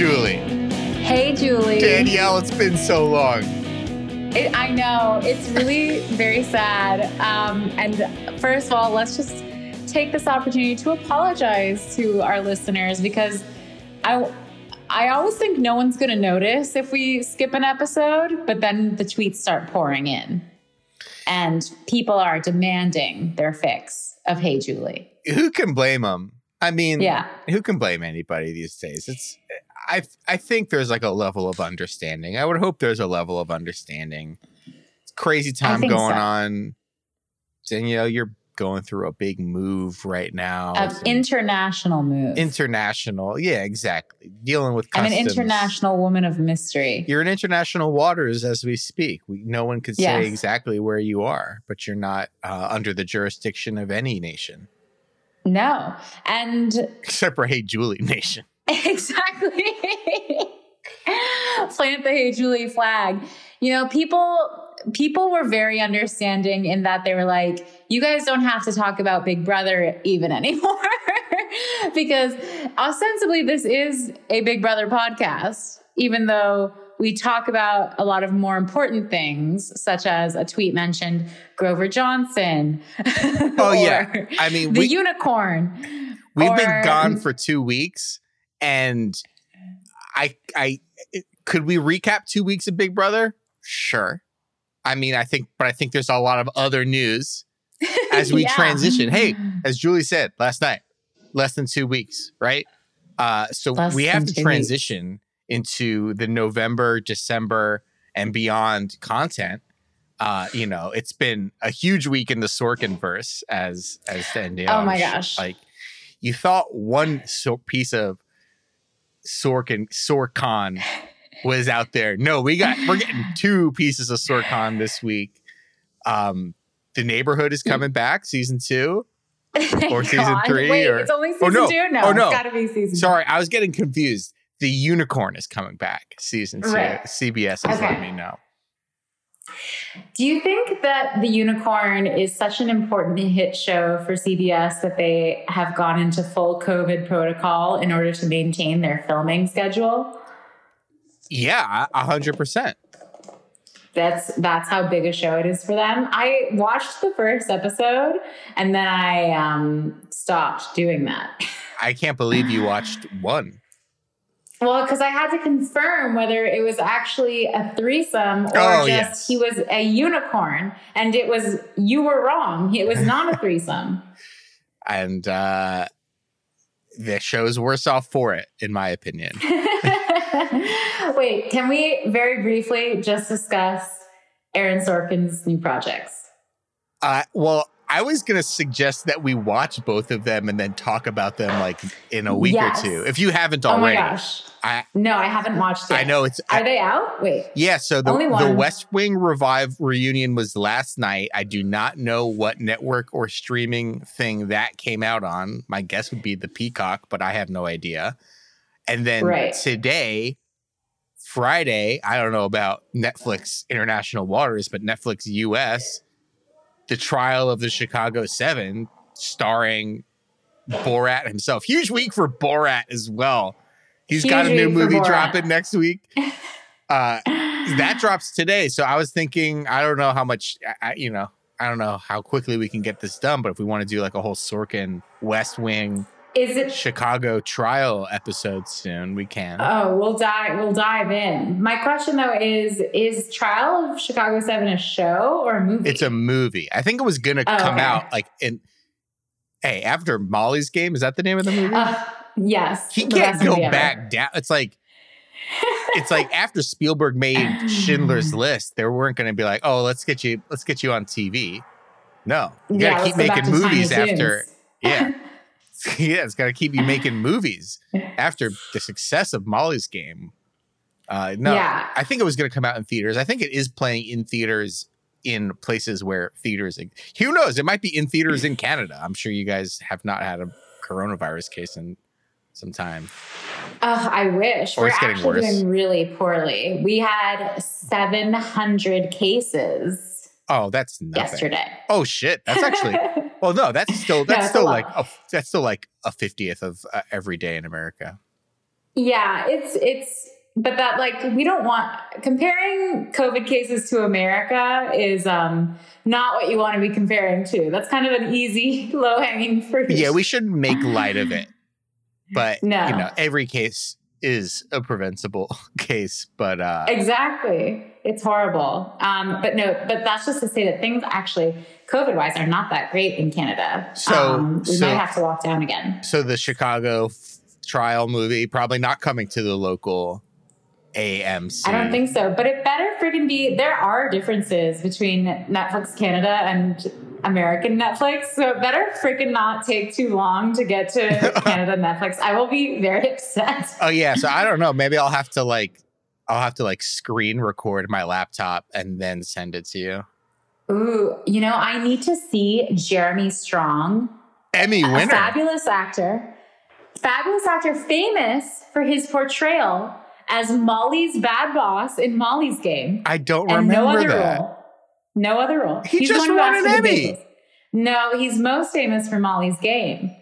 Julie. Hey, Julie. Danielle, it's been so long. It, I know. It's really very sad. Um, and first of all, let's just take this opportunity to apologize to our listeners because I. I always think no one's going to notice if we skip an episode, but then the tweets start pouring in and people are demanding their fix of Hey Julie. Who can blame them? I mean, Yeah. who can blame anybody these days? It's I I think there's like a level of understanding. I would hope there's a level of understanding. It's crazy time going so. on. Danielle, you're going through a big move right now. Of international move. international. Yeah, exactly. Dealing with I'm an international woman of mystery. You're in international waters as we speak. We, no one say Yes. exactly where you are, but you're not uh, under the jurisdiction of any nation, No. And except for Hey Julie Nation. Exactly. Plant the Hey Julie flag. You know, people people were very understanding in that they were like, you guys don't have to talk about Big Brother even anymore. because ostensibly this is a Big Brother podcast, even though we talk about a lot of more important things, such as a tweet mentioned Grover Johnson. Oh, yeah. I mean, the we, unicorn. we've or- been gone for two weeks, and I, I, could we recap two weeks of Big Brother? Sure. I mean, I think, but I think there's a lot of other news as we Yeah. transition. Hey, as Julie said last night, less than two weeks, right? Uh, so Less we have to transition into the November, December, and beyond content. Uh, you know, it's been a huge week in the Sorkin verse, as as Danielle. Oh my gosh. Like, you thought one so- piece of Sorkin Sorcon was out there. No, we got we're getting two pieces of Sorcon this week. Um, the neighborhood is coming back, season two. Thank Or season God. three, Wait, or- it's only Oh, season no. two? No, Oh, no. it's got to be season Sorry, I was getting confused. The unicorn is coming back, season two. Right. CBS has Okay. let me know. Do you think that The Unicorn is such an important hit show for CBS that they have gone into full COVID protocol in order to maintain their filming schedule? Yeah, a hundred percent. That's that's how big a show it is for them. I watched the first episode and then I um, stopped doing that. I can't believe you watched one. Well, because I had to confirm whether it was actually a threesome or Oh, just yes. he was a unicorn. And it was, you were wrong. It was not a threesome. And uh the show's worse off for it, in my opinion. Wait, can we very briefly just discuss Aaron Sorkin's new projects? Uh well, I was gonna suggest that we watch both of them and then talk about them like in a week Yes. or two. If you haven't Oh my already. gosh. I No, I haven't watched it. I know it's Are they out? Wait. Yeah, so the, the. West Wing Revive reunion was last night. I do not know what network or streaming thing that came out on. My guess would be the Peacock, but I have no idea. And then Right. today, Friday, I don't know about Netflix International Waters, but Netflix US, the trial of the Chicago Seven, starring Borat himself. Huge week for Borat as well. He's got a new movie dropping next week. Uh, that drops today. So I was thinking, I don't know how much, I, you know, I don't know how quickly we can get this done, but if we want to do like a whole Sorkin West Wing Is it Chicago trial episode soon, we can. Oh, we'll dive we'll dive in. My question though is is Trial of Chicago 7 a show or a movie? it's a movie. I think it was gonna Oh, come okay. out like in. Hey, after Molly's game, is that the name of the movie? Uh, yes. he can't go back down. It's like it's like after Spielberg made Schindler's List, they weren't going to be like, "Oh, let's get you, let's get you on TV." No, you got to let's keep go back making to movies after. Yeah, yeah, it's got to keep you making movies after the success of Molly's Game. Uh, no, Yeah. I think it was going to come out in theaters. I think it is playing in theaters in places where theaters. Who knows? It might be in theaters in Canada. I'm sure you guys have not had a coronavirus case in some time. Ugh, I wish. Or We're it's getting actually worse. doing really poorly. We had 700 cases Oh, that's nothing. yesterday. Oh shit, that's actually. Well, no, that's still that's a still like a, that's still like a fiftieth of uh, every day in America. Yeah, it's it's but that like we don't want comparing COVID cases to America is um not what you want to be comparing to. That's kind of an easy low hanging fruit. Yeah, we shouldn't make light of it. But No. you know, every case is a preventable case. But uh Exactly. It's horrible. Um, but no, but that's just to say that things actually, COVID wise, are not that great in Canada. So- um, we so- might have to lock down again. so the Chicago f- trial movie probably not coming to the local AMC. I don't think so. But it better friggin' be. There are differences between Netflix Canada and American Netflix. So it better freaking not take too long to get to Canada Netflix. I will be very upset. Oh yeah, so I don't know. Maybe I'll have to like I'll have to like screen record my laptop and then send it to you. Ooh, you know, I need to see Jeremy Strong. Emmy a winner. fabulous actor, fabulous actor, famous for his portrayal as Molly's bad boss in Molly's Game, I don't remember no that. role. No other role. He the just won an Emmy. No, he's most famous for Molly's Game.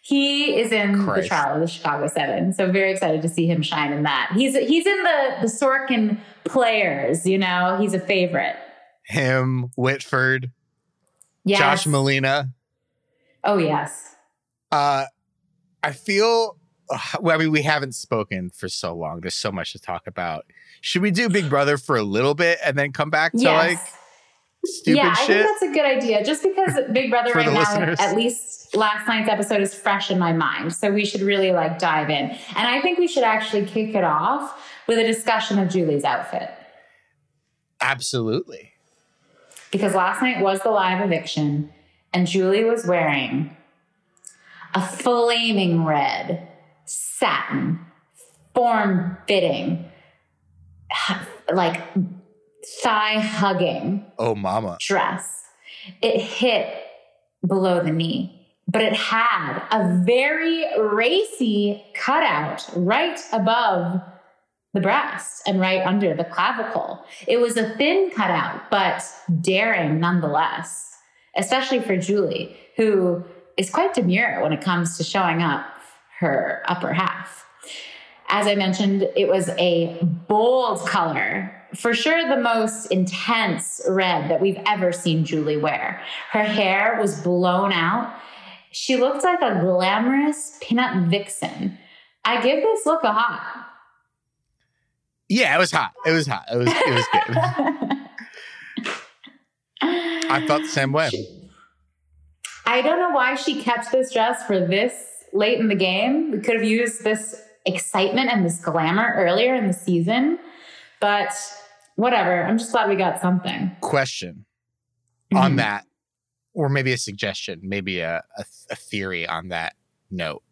He is in Christ. the trial of the Chicago Seven, so very excited to see him shine in that. He's he's in the the Sorkin players. You know, he's a favorite. Him, Whitford, Yes. Josh Malina. Oh yes. Uh I feel well, I mean, we haven't spoken for so long. There's so much to talk about. Should we do Big Brother for a little bit and then come back to yes. like stupid yeah, I think that's a good idea. Just because Big Brother right now, listeners. at least last night's episode is fresh in my mind. So we should really like dive in. And I think we should actually kick it off with a discussion of Julie's outfit. Absolutely. Because last night was the live eviction, and Julie was wearing a flaming red satin, form fitting, like thigh hugging Oh mama. dress. It hit below the knee, but it had a very racy cutout right above the breast and right under the clavicle. It was a thin cutout, but daring nonetheless, especially for Julie, who is quite demure when it comes to showing up her upper half. As I mentioned, it was a bold color. For sure, the most intense red that we've ever seen Julie wear. Her hair was blown out. She looked like a glamorous pinup vixen. I give this look a hot. Yeah, it was hot. It was hot. It was it was good. I thought the same way. I don't know why she kept this dress for this late in the game. We could have used this excitement and this glamour earlier in the season, but whatever. I'm just glad we got something. Question on Mhm. that, or maybe a suggestion, maybe a, a, a theory on that note.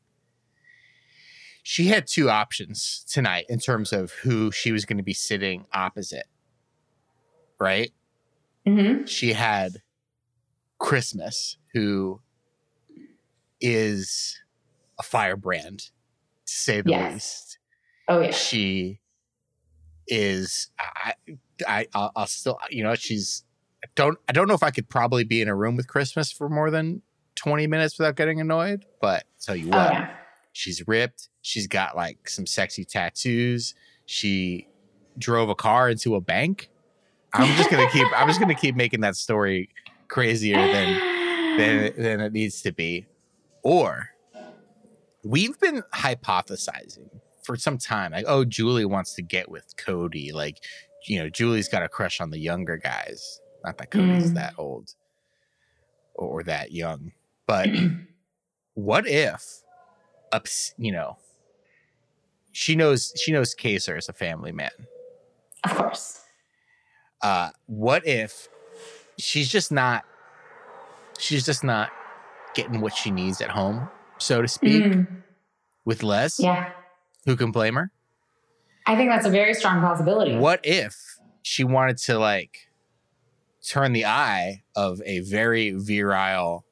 She had two options tonight in terms of who she was going to be sitting opposite. Right? Mhm. She had Christmas, who is a firebrand, to say the Yes. least. Oh, yeah. she is I, I I'll, I'll still you know she's I don't I don't know if I could probably be in a room with Christmas for more than 20 minutes without getting annoyed but tell you Oh, what yeah. she's ripped she's got like some sexy tattoos she drove a car into a bank I'm just gonna keep I'm just gonna keep making that story crazier than than, than it needs to be. Or we've been hypothesizing for some time, like, oh, Julie wants to get with Cody. Like, you know, Julie's got a crush on the younger guys. Not that Cody's Mm. that old or, that young, but what if, ups, you know, she knows she knows Kaser is a family man. Of course. uh, what if she's just not she's just not getting what she needs at home, so to speak, Mm, with Les? yeah. Who can blame her? I think that's a very strong possibility. What if she wanted to like turn the eye of a very virile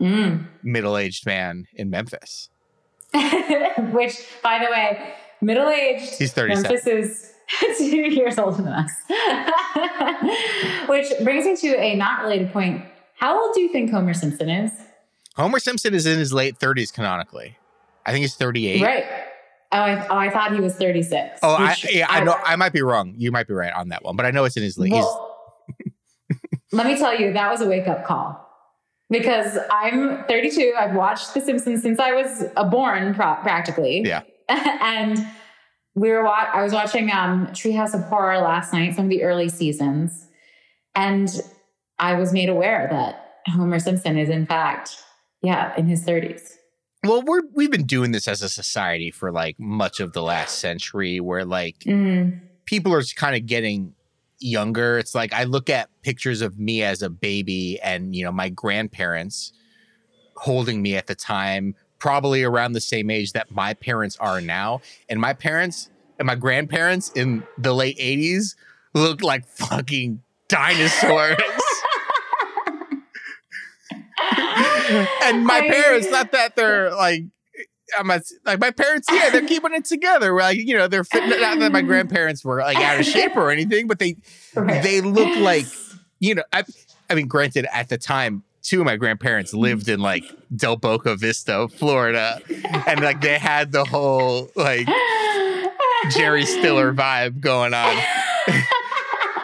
Mm. middle-aged man in Memphis? Which, by the way, middle aged He's 37. Memphis is two years older than us. Which brings me to a not related point. How old do you think Homer Simpson is? Homer Simpson is in his late 30s canonically. I think he's 38. Right. Oh, I, oh, I thought he was 36. Oh, I, Which yeah, I know. I might be wrong. You might be right on that one, but I know it's in his league. Well, let me tell you, that was a wake up call because I'm 32. I've watched The Simpsons since I was a born, pro- practically. Yeah. and we were wa- I was watching um, Treehouse of Horror last night, some of the early seasons, and I was made aware that Homer Simpson is in fact, yeah, in his 30s. Well, we're we've been doing this as a society for like much of the last century, where like Mm. people are kind of getting younger. It's like I look at pictures of me as a baby and, you know, my grandparents holding me at the time, probably around the same age that my parents are now. And my parents and my grandparents in the late 80s looked like fucking dinosaurs. and my I- parents, not that they're like, I'm not, like my parents, yeah, they're keeping it together. We're Like you know, they're fit. Not that my grandparents were like out of shape or anything, but they Right. they look like you know. I I mean, granted, at the time, two of my grandparents lived in like Del Boca Vista, Florida, and like they had the whole like Jerry Stiller vibe going on.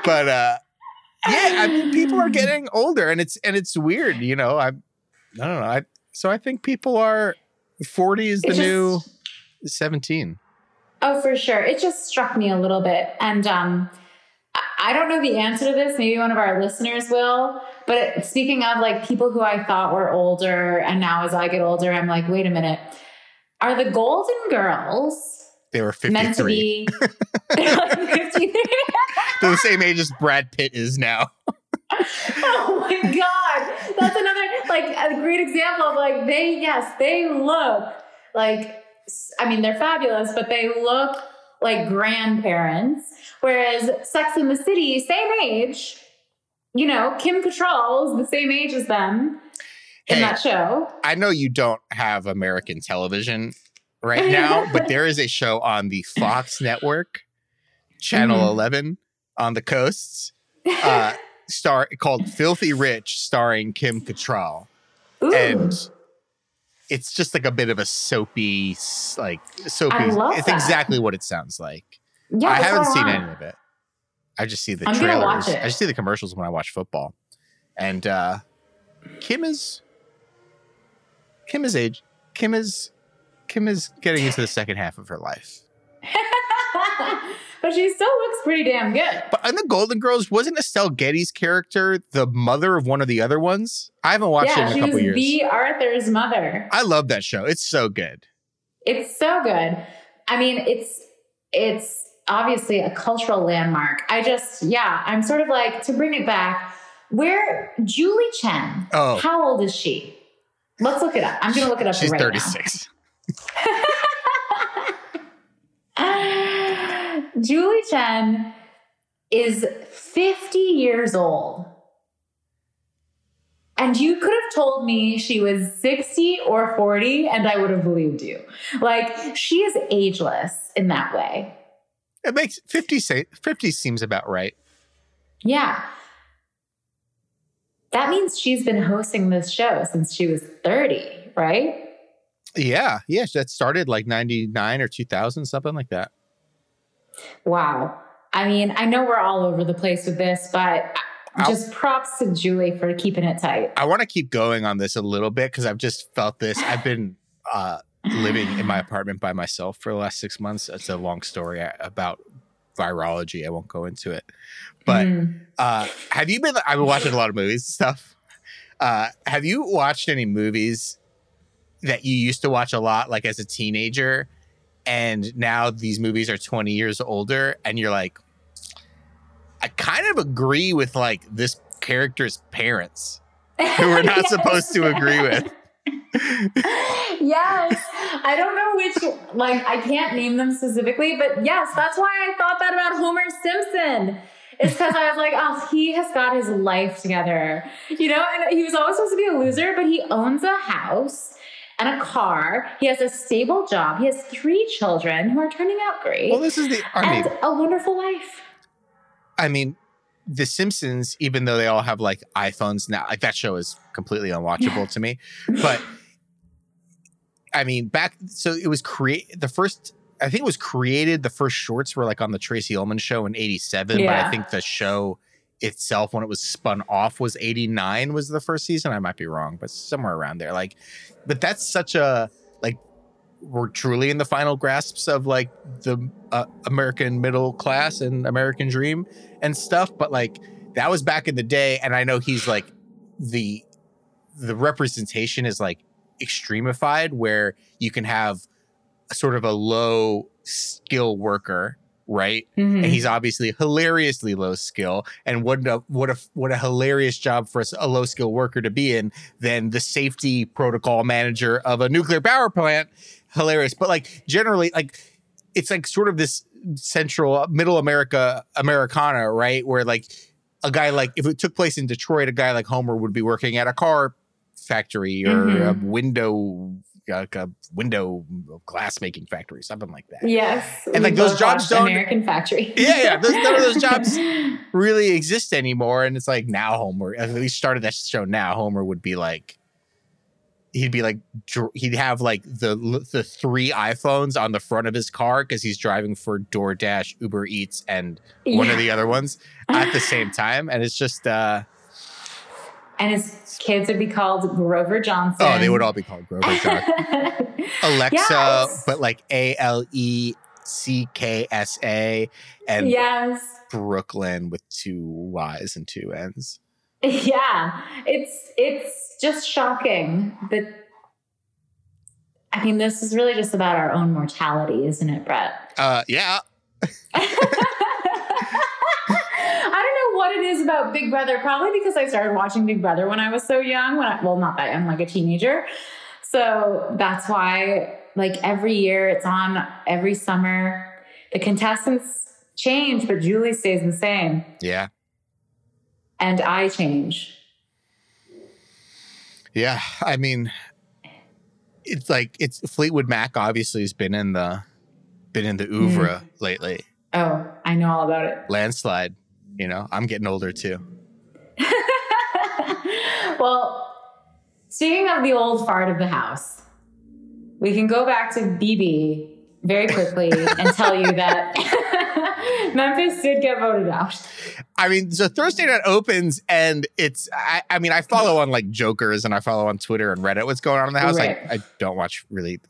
But uh, yeah, I mean, people are getting older, and it's and it's weird, you know. I I don't know. I so I think people are forty is the just- new seventeen. Oh, for sure. It just struck me a little bit. And um, I- don't know the answer to this. Maybe one of our listeners will. But speaking of like people who I thought were older, and now as I get older, I'm like, wait a minute. Are the Golden Girls They were fifty meant to be like 53? They're the same age as Brad Pitt is now. Oh my God. That's another, like, a great example of like, they, yes, they look like, I mean, they're fabulous, but they look like grandparents. Whereas Sex in the City, same age, you know, Kim Cattrall is the same age as them in that show. I know you don't have American television right now, but there is a show on the Fox network, channel Mhm. 11 on the coasts, uh, star called Filthy Rich, starring Kim Cattrall. Ooh. And it's just like a bit of a soapy, like soapy. I love it's that. exactly what it sounds like. yeah, I haven't seen any of it. I just see the I'm trailers. I just see the commercials when I watch football. And uh Kim is Kim is age Kim is Kim is getting into the second half of her life. but she still looks pretty damn good. But in the Golden Girls, wasn't Estelle Getty's character the mother of one of the other ones? I haven't watched yeah, it in she a couple was years. the Arthur's mother. I love that show. It's so good. It's so good. I mean, it's it's obviously a cultural landmark. I just, yeah, I'm sort of like to bring it back. Where Julie Chen? Oh. how old is she? Let's look it up. I'm gonna look it up She's right now. 36. Julie Chen is 50 years old. And you could have told me she was 60 or 40, and I would have believed you. Like, she is ageless in that way. It makes 50 say 50 seems about right. Yeah. That means she's been hosting this show since she was 30, right? Yeah, yeah, that started like 99 or 2000 something like that. Wow. I mean, I know we're all over the place with this, but just props to Julie for keeping it tight. I want to keep going on this a little bit because I've just felt this. I've been uh, living in my apartment by myself for the last six months. It's a long story about virology. I won't go into it. But Mm. uh, have you been? I've been watching a lot of movies and stuff. Uh, have you watched any movies that you used to watch a lot, like as a teenager, and now these movies are twenty years older, and you're like, I kind of agree with like this character's parents, who we're not Yes. supposed to agree with. yes. I don't know which, like, I can't name them specifically, but yes, that's why I thought that about Homer Simpson. It's because I was like, oh, he has got his life together. You know, and he was always supposed to be a loser, but he owns a house and a car. He has a stable job. He has three children who are turning out great. Well, this is the. I mean, and a wonderful life. I mean, The Simpsons, even though they all have like iPhones now, like that show is completely unwatchable to me. But I mean, back so it was create the first I think it was created. The first shorts were like on the Tracey Ullman show in '87, but I think the show itself, when it was spun off, was '89. Was the first season? I might be wrong, but somewhere around there. Like, but that's such a like we're truly in the final grasps of like the uh, American middle class and American dream and stuff. But like that was back in the day, and I know he's like the the representation is like extremified, where you can have sort of a low skill worker, right? Mhm. And he's obviously hilariously low skill. And what a what a what a hilarious job for a low skill worker to be in than the safety protocol manager of a nuclear power plant. Hilarious. But like generally, like it's like sort of this central middle America Americana, right? Where like a guy like if it took place in Detroit, a guy like Homer would be working at a car factory or a window like a window glass making factory, something like that. Yes. And, like, those jobs don't- American Factory. Yeah, yeah, those- none of those jobs- really exist anymore. And it's like now Homer, at least started that show now, Homer would be like, he'd be like, he'd have like the the three iPhones on the front of his car because he's driving for DoorDash, Uber Eats, and one of the other ones at the same time. And it's just, uh, And his kids would be called Grover Johnson. oh, they would all be called Grover Johnson. Alexa, Yes. but like A L E C K S A, and yes. Brooklyn with two Y's and two N's. Yeah. It's it's just shocking that I mean, this is really just about our own mortality, isn't it, Brett? Uh, yeah, I don't know what it is about Big Brother. Probably because I started watching Big Brother when I was so young. When I, well, not that young, like a teenager. So that's why, like every year, it's on every summer. The contestants change, but Julie stays the same, yeah, and I change. yeah. I mean, it's like it's Fleetwood Mac. Obviously, has been in the been in the oeuvre mm. lately. Oh, I know all about it. Landslide. You know, I'm getting older too. well, speaking of the old fart of the house, we can go back to BB very quickly and tell you that Memphis did get voted out. I mean, so Thursday night opens, and it's. I, I mean, I follow on like Jokers, and I follow on Twitter and Reddit. What's going on in the house? Right. I, I don't watch really.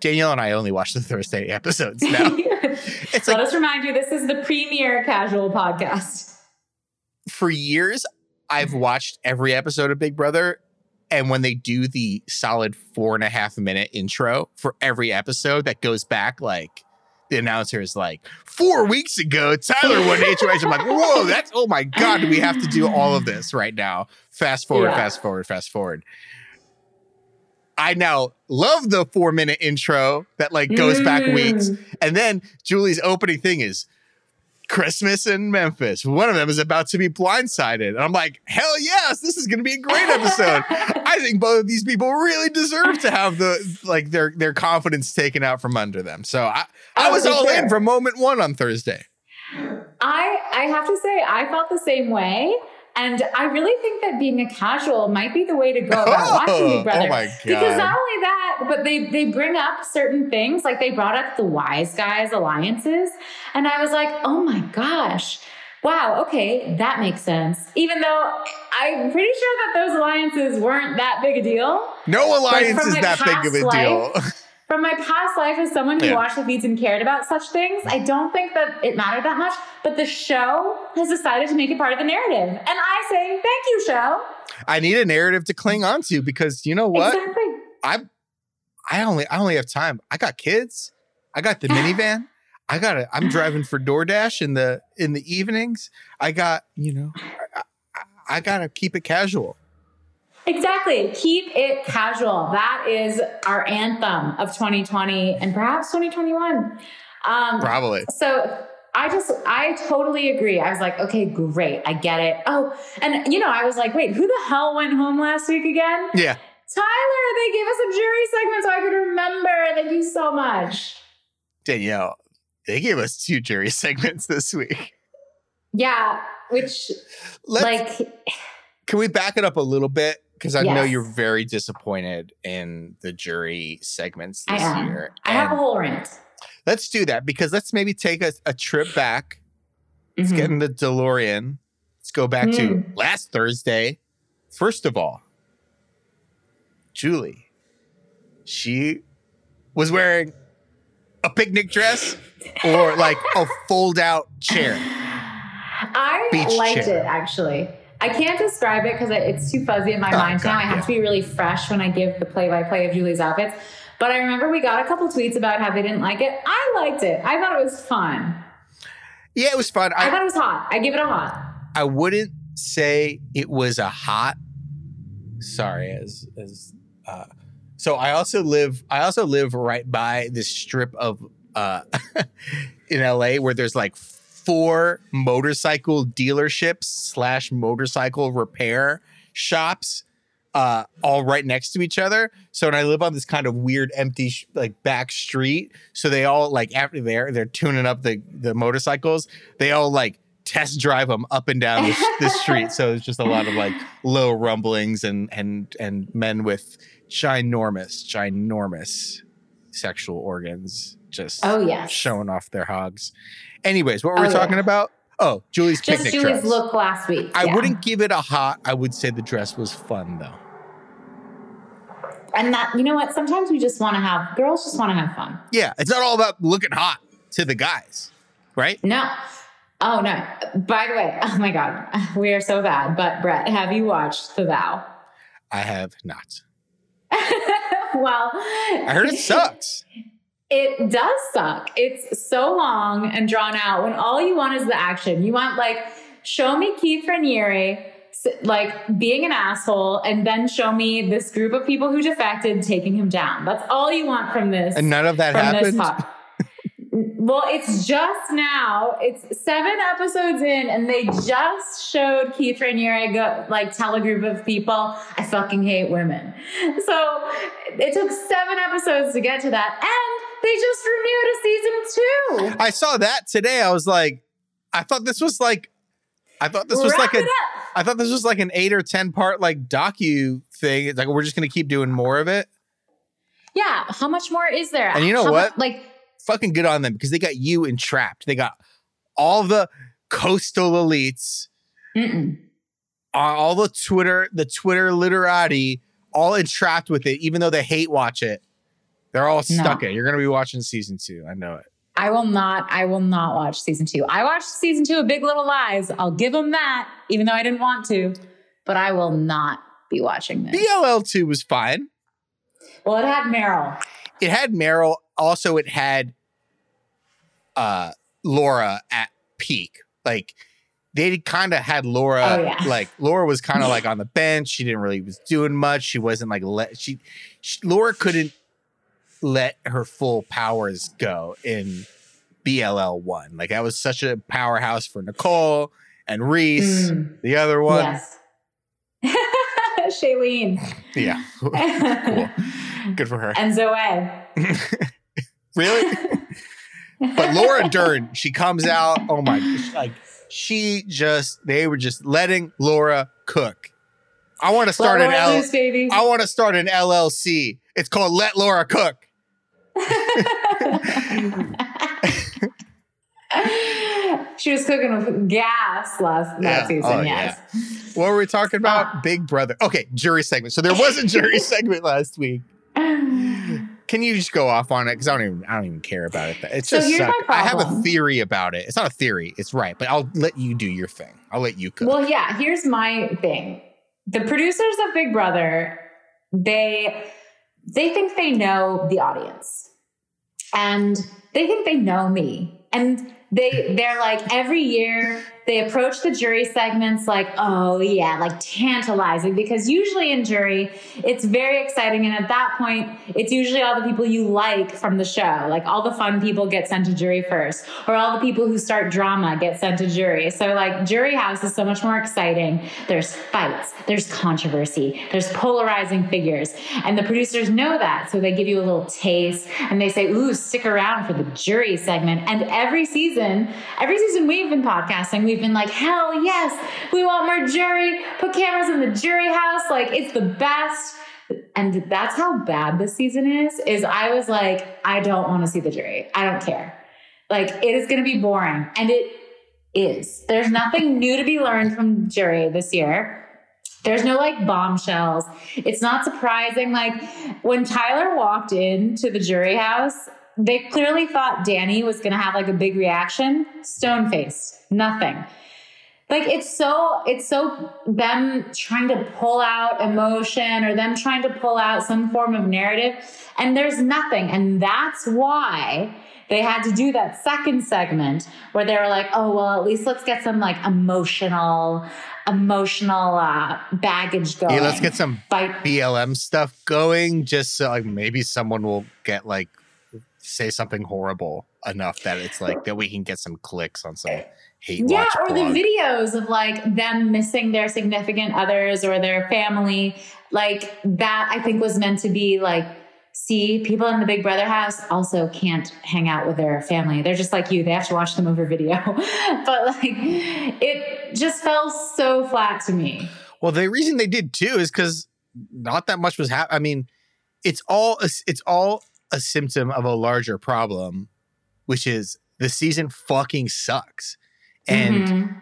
Danielle and I only watch the Thursday episodes now. It's Let us remind you this is the premier casual podcast. for years, I've mm-hmm. watched every episode of Big Brother. And when they do the solid four and a half minute intro for every episode that goes back, like the announcer is like, four weeks ago, Tyler won HOH. I'm like, whoa, that's, oh my God, do we have to do all of this right now? Fast forward, Yeah. fast forward, fast forward. I now love the four minute intro that like goes back Mm. weeks. And then Julie's opening thing is Christmas in Memphis. One of them is about to be blindsided. And I'm like, hell yes, this is going to be a great episode. I think both of these people really deserve to have the like their their confidence taken out from under them. So I, I Oh, was all in sure. from moment one on Thursday. I I have to say I felt the same way. And I really think that being a casual might be the way to go about oh, watching Big Brother. oh my Because not only that, but they they bring up certain things, like they brought up the wise guys alliances, and I was like, oh my gosh, wow, okay, that makes sense. Even though I'm pretty sure that those alliances weren't that big a deal. No alliance is that big of a past deal. From my past life as someone who Yeah. watched the feeds and cared about such things, I don't think that it mattered that much. But the show has decided to make it part of the narrative, and I say thank you, show. I need a narrative to cling on to because you know what? Exactly. I I only I only have time. I got kids. I got the minivan. I got it. I'm driving for DoorDash in the in the evenings. I got, you know, I, I, I got to keep it casual. Exactly. Keep it casual. That is our anthem of 2020 and perhaps 2021. Um, Probably. so I just, I totally agree. I was like, okay, great. I get it. Oh, and you know, I was like, wait, who the hell went home last week again? Yeah. Tyler, they gave us a jury segment so I could remember. Thank you so much. Danielle, they gave us two jury segments this week. Yeah, which, Let's like, can we back it up a little bit because I know you're very disappointed in the jury segments this am. year. I have a whole rant. let's do that because let's maybe take a, a trip back. Let's Mhm. get in the DeLorean. Let's go back to Mm. last Thursday. First of all, Julie, she was wearing a picnic dress or like a fold out chair. I Beach liked chair. it actually. I can't describe it because it's too fuzzy in my Oh, mind God, now. I have yeah. to be really fresh when I give the play by play of Julie's outfits. But I remember we got a couple tweets about how they didn't like it. I liked it. I thought it was fun. Yeah, it was fun. I, I, thought it was hot. I give it a hot. I wouldn't say it was a hot. Sorry, as as uh, so I also live. I also live right by this strip of uh, in LA where there's like four motorcycle dealerships slash motorcycle repair shops. Uh, all right next to each other. So, and I live on this kind of weird, empty, sh- like back street. So they all like after they're they're tuning up the the motorcycles. They all like test drive them up and down the street. So it's just a lot of like low rumblings and and and men with ginormous, ginormous sexual organs just Oh yes. showing off their hogs. Anyways, what were we Oh, talking yeah. about? Oh, Julie's Just picnic Julie's dress. look last week. I yeah. wouldn't give it a hot. I would say the dress was fun though. And that you know what? Sometimes we just want to have girls just want to have fun. Yeah, it's not all about looking hot to the guys, right? No. Oh no. By the way, oh my god, we are so bad. But Brett, have you watched The Vow? I have not. well, I heard it sucks. It does suck. It's so long and drawn out when all you want is the action. You want like show me Keith Raniere like being an asshole and then show me this group of people who defected taking him down. That's all you want from this. And none of that happened. Well, it's just now. It's seven episodes in, and they just showed Keith Raniere go like tell a group of people, "I fucking hate women." So it took seven episodes to get to that, and they just renewed a season two. I saw that today. I was like, I thought this was like, I thought this was Wrap like a. I thought this was like an eight or ten part like docu thing. It's like we're just gonna keep doing more of it. Yeah, how much more is there? And you know How mu- what? like, Fucking good on them because they got you entrapped. They got all the coastal elites, mm-mm. all the Twitter, the Twitter literati, all entrapped with it, even though they hate watch it. They're all stuck No. in. You're gonna be watching season two. I know it. I will not. I will not watch season two. I watched season two of Big Little Lies. I'll give them that, even though I didn't want to. But I will not be watching this. BLL two was fine. Well, it had Meryl. it had Meryl. Also, it had uh Laura at peak. Like they kind of had Laura. Oh, yeah. Like Laura was kind of like on the bench. She didn't really was doing much. She wasn't like let she, she. Laura couldn't let her full powers go in BLL one. Like that was such a powerhouse for Nicole and Reese, Mm, the other one. yes. Shailene. Yeah, cool. Good for her. And Zoe. Really? but Laura Dern, she comes out. Oh my, gosh. like she just they were just letting Laura cook. I want to start Let an Laura L. loose. I want to start an LLC. It's called Let Laura Cook. she was cooking with gas last Yeah. that season. Oh, yes. What were we talking about? Ah. Big Brother. Okay, jury segment. So there was a jury segment last week. Can you just go off on it? Because I don't even I don't even care about it. It's So just. I have a theory about it. It's not a theory. It's right, but I'll let you do your thing. I'll let you cook. Well, yeah, here's my thing. The producers of Big Brother, they they think they know the audience. And they think they know me. And they they're like every year they approach the jury segments like, oh yeah, like tantalizing because usually in jury it's very exciting and at that point it's usually all the people you like from the show. Like all the fun people get sent to jury first or all the people who start drama get sent to jury. So like jury house is so much more exciting. There's fights, there's controversy, there's polarizing figures and the producers know that. So they give you a little taste and they say, "Ooh, stick around for the jury segment." And every season, every season we've been podcasting, we've been like, "Hell yes, we want more jury. Put cameras in the jury house. Like it's the best." and that's how bad this season is, is I was like, I don't want to see the jury. I don't care. Like it is going to be boring. And it is. There's nothing new to be learned from jury this year. There's no like bombshells. It's not surprising. Like when Tyler walked into the jury house, they clearly thought Dani was going to have like a big reaction. Stone faced, nothing. Like it's so, it's so them trying to pull out emotion or them trying to pull out some form of narrative, and there's nothing. And that's why they had to do that second segment where they were like, oh, well, at least let's get some like emotional, emotional uh, baggage going. Yeah, let's get some By- BLM stuff going just so like maybe someone will get like say something horrible enough that it's like that we can get some clicks on some hate yeah or blog. the videos of like them missing their significant others or their family. Like that i think was meant to be like see people in the big brother house also can't hang out with their family. They're just like you. They have to watch them over video. But like it just fell so flat to me. Well the reason they did too is because not that much was happening i mean it's all it's all a symptom of a larger problem which is the season fucking sucks and mm-hmm.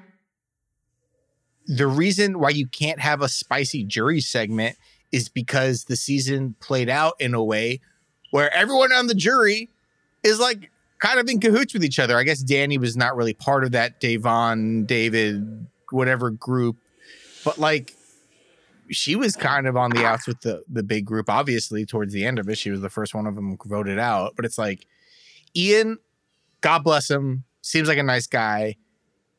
the reason why you can't have a spicy jury segment is because the season played out in a way where everyone on the jury is like kind of in cahoots with each other. I guess Dani was not really part of that Da'Vonne, David, whatever group, but like she was kind of on the outs with the the big group. Obviously, towards the end of it, she was the first one of them voted out. But it's like Ian, God bless him, seems like a nice guy,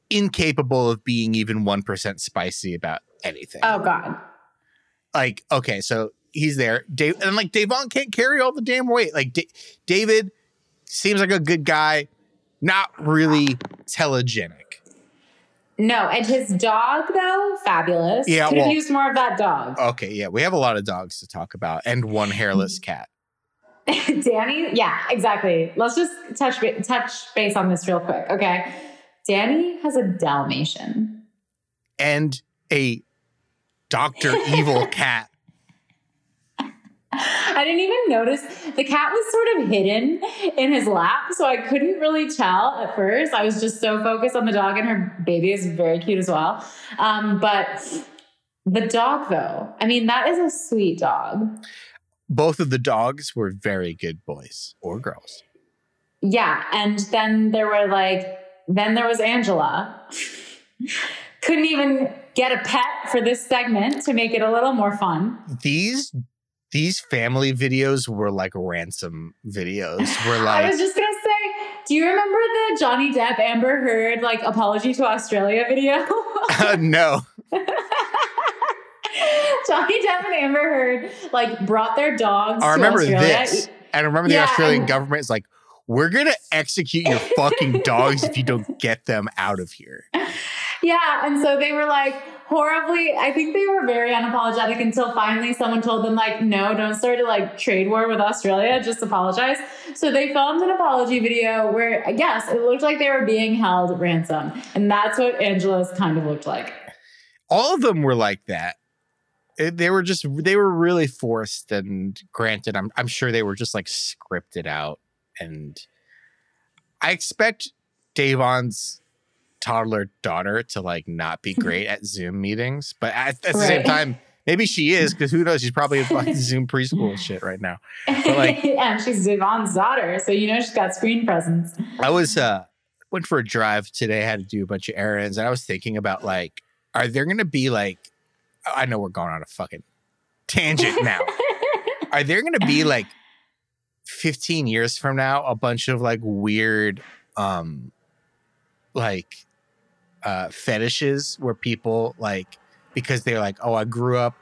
incapable of being even one percent spicy about anything. Oh God like okay, so he's there. Dave and like Da'Vonne can't carry all the damn weight. Like D- David seems like a good guy, not really telegenic. No, and his dog though, fabulous. Yeah, could well, have used more of that dog. Okay, yeah, we have a lot of dogs to talk about, and one hairless cat. Dani, yeah, exactly. Let's just touch touch base on this real quick, okay? Dani has a Dalmatian and a Dr. Evil cat. I didn't even notice. The cat was sort of hidden in his lap, so I couldn't really tell at first. I was just so focused on the dog, and her baby is very cute as well. Um, but the dog, though, I mean, that is a sweet dog. Both of the dogs were very good boys or girls. Yeah. And then there were like, then there was Angela. Couldn't even get a pet for this segment to make it a little more fun. These these family videos were like ransom videos. Were like I was just gonna say, do you remember the Johnny Depp Amber Heard like apology to Australia video? uh, no. Johnny Depp and Amber Heard like brought their dogs. I remember this. I remember the yeah, Australian and- government is like, we're gonna execute your fucking dogs if you don't get them out of here. Yeah. And so they were like horribly, I think they were very unapologetic until finally someone told them, like, no, don't start a like trade war with Australia, just apologize. So they filmed an apology video where, yes, it looked like they were being held ransom. And that's what Angela's kind of looked like. All of them were like that. They were just, they were really forced. And granted, I'm, I'm sure they were just like scripted out. And I expect Da'Vonne's toddler daughter to like not be great at Zoom meetings, but at, at the right. same time, maybe she is because who knows? She's probably in like Zoom preschool shit right now. But like, yeah, she's Da'Vonne's daughter, so you know she's got screen presence. I was uh went for a drive today. I had to do a bunch of errands, and I was thinking about like, are there going to be like, I know we're going on a fucking tangent now. are there going to be like 15 years from now a bunch of like weird um like uh, fetishes where people like because they're like, oh, I grew up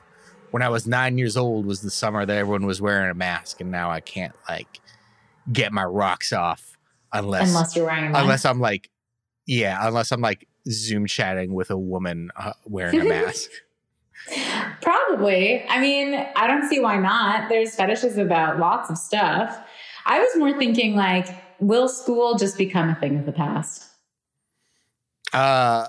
when I was nine years old was the summer that everyone was wearing a mask, and now I can't like get my rocks off unless unless you're wearing unless I'm like yeah unless I'm like Zoom chatting with a woman uh, wearing a mask. Probably. I mean, I don't see why not. There's fetishes about lots of stuff. I was more thinking like, will school just become a thing of the past? Uh,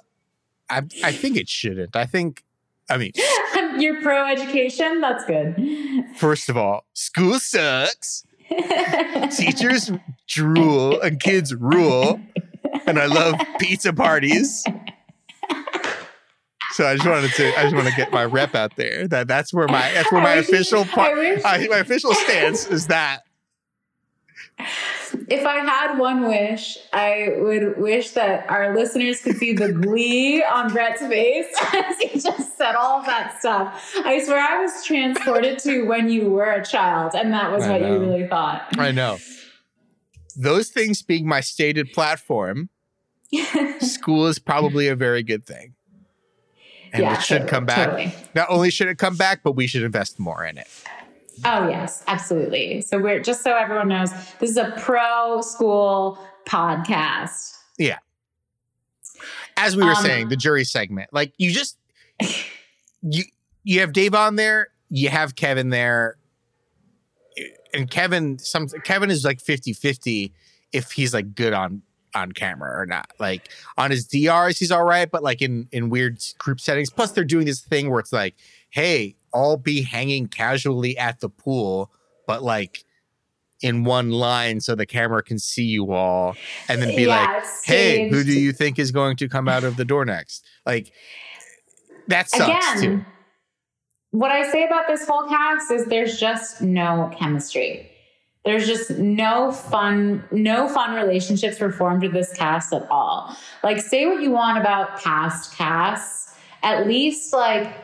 I I think it shouldn't. I think I mean, You're pro education. That's good. first of all, school sucks. Teachers drool and kids rule. And I love pizza parties. So I just wanted to I just want to get my rep out there. That that's where my that's where my official part I, my official stance is that. If I had one wish, I would wish that our listeners could see the glee on Brett's face as he just said all of that stuff. I swear I was transported to when you were a child, and that was I what know. you really thought. I know. Those things being my stated platform, school is probably a very good thing. And Yeah, it should totally, come back. totally. Not only should it come back, but we should invest more in it. Oh yes, absolutely. So we're just so everyone knows, this is a pro school podcast. Yeah. As we were Um, saying, the jury segment. Like you just you you have Dave on there, you have Kevin there. And Kevin some Kevin is like 50-50 if he's like good on on camera or not. Like on his DRs, he's all right, but like in in weird group settings. Plus, they're doing this thing where it's like, hey, I'll be hanging casually at the pool, but like in one line so the camera can see you all, and then be Yeah, like, hey, who do you think is going to come out of the door next? Like that sucks too. Again, what I say about this whole cast is there's just no chemistry. There's just no fun, no fun relationships were formed with this cast at all. Like, say what you want about past casts, at least like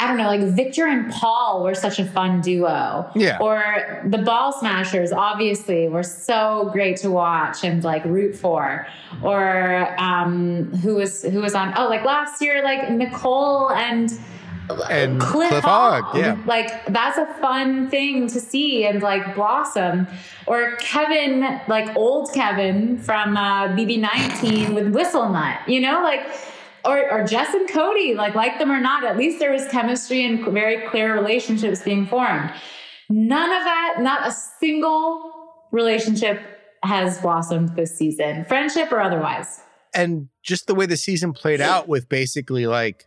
I- don't know, like Victor and Paul were such a fun duo. Yeah. Or the Ball Smashers, obviously, were so great to watch and like root for. Or um, who was who was on? Oh, like last year, like Nicole and And Cliff, Cliff Hogg. Hogg, yeah. Like that's a fun thing to see and like blossom. Or Kevin, like old Kevin from uh, BB19 with Whistle Nut, you know, like. Or, or Jess and Cody, like like them or not, at least there was chemistry and very clear relationships being formed. None of that, not a single relationship has blossomed this season, friendship or otherwise. and just the way the season played out with basically like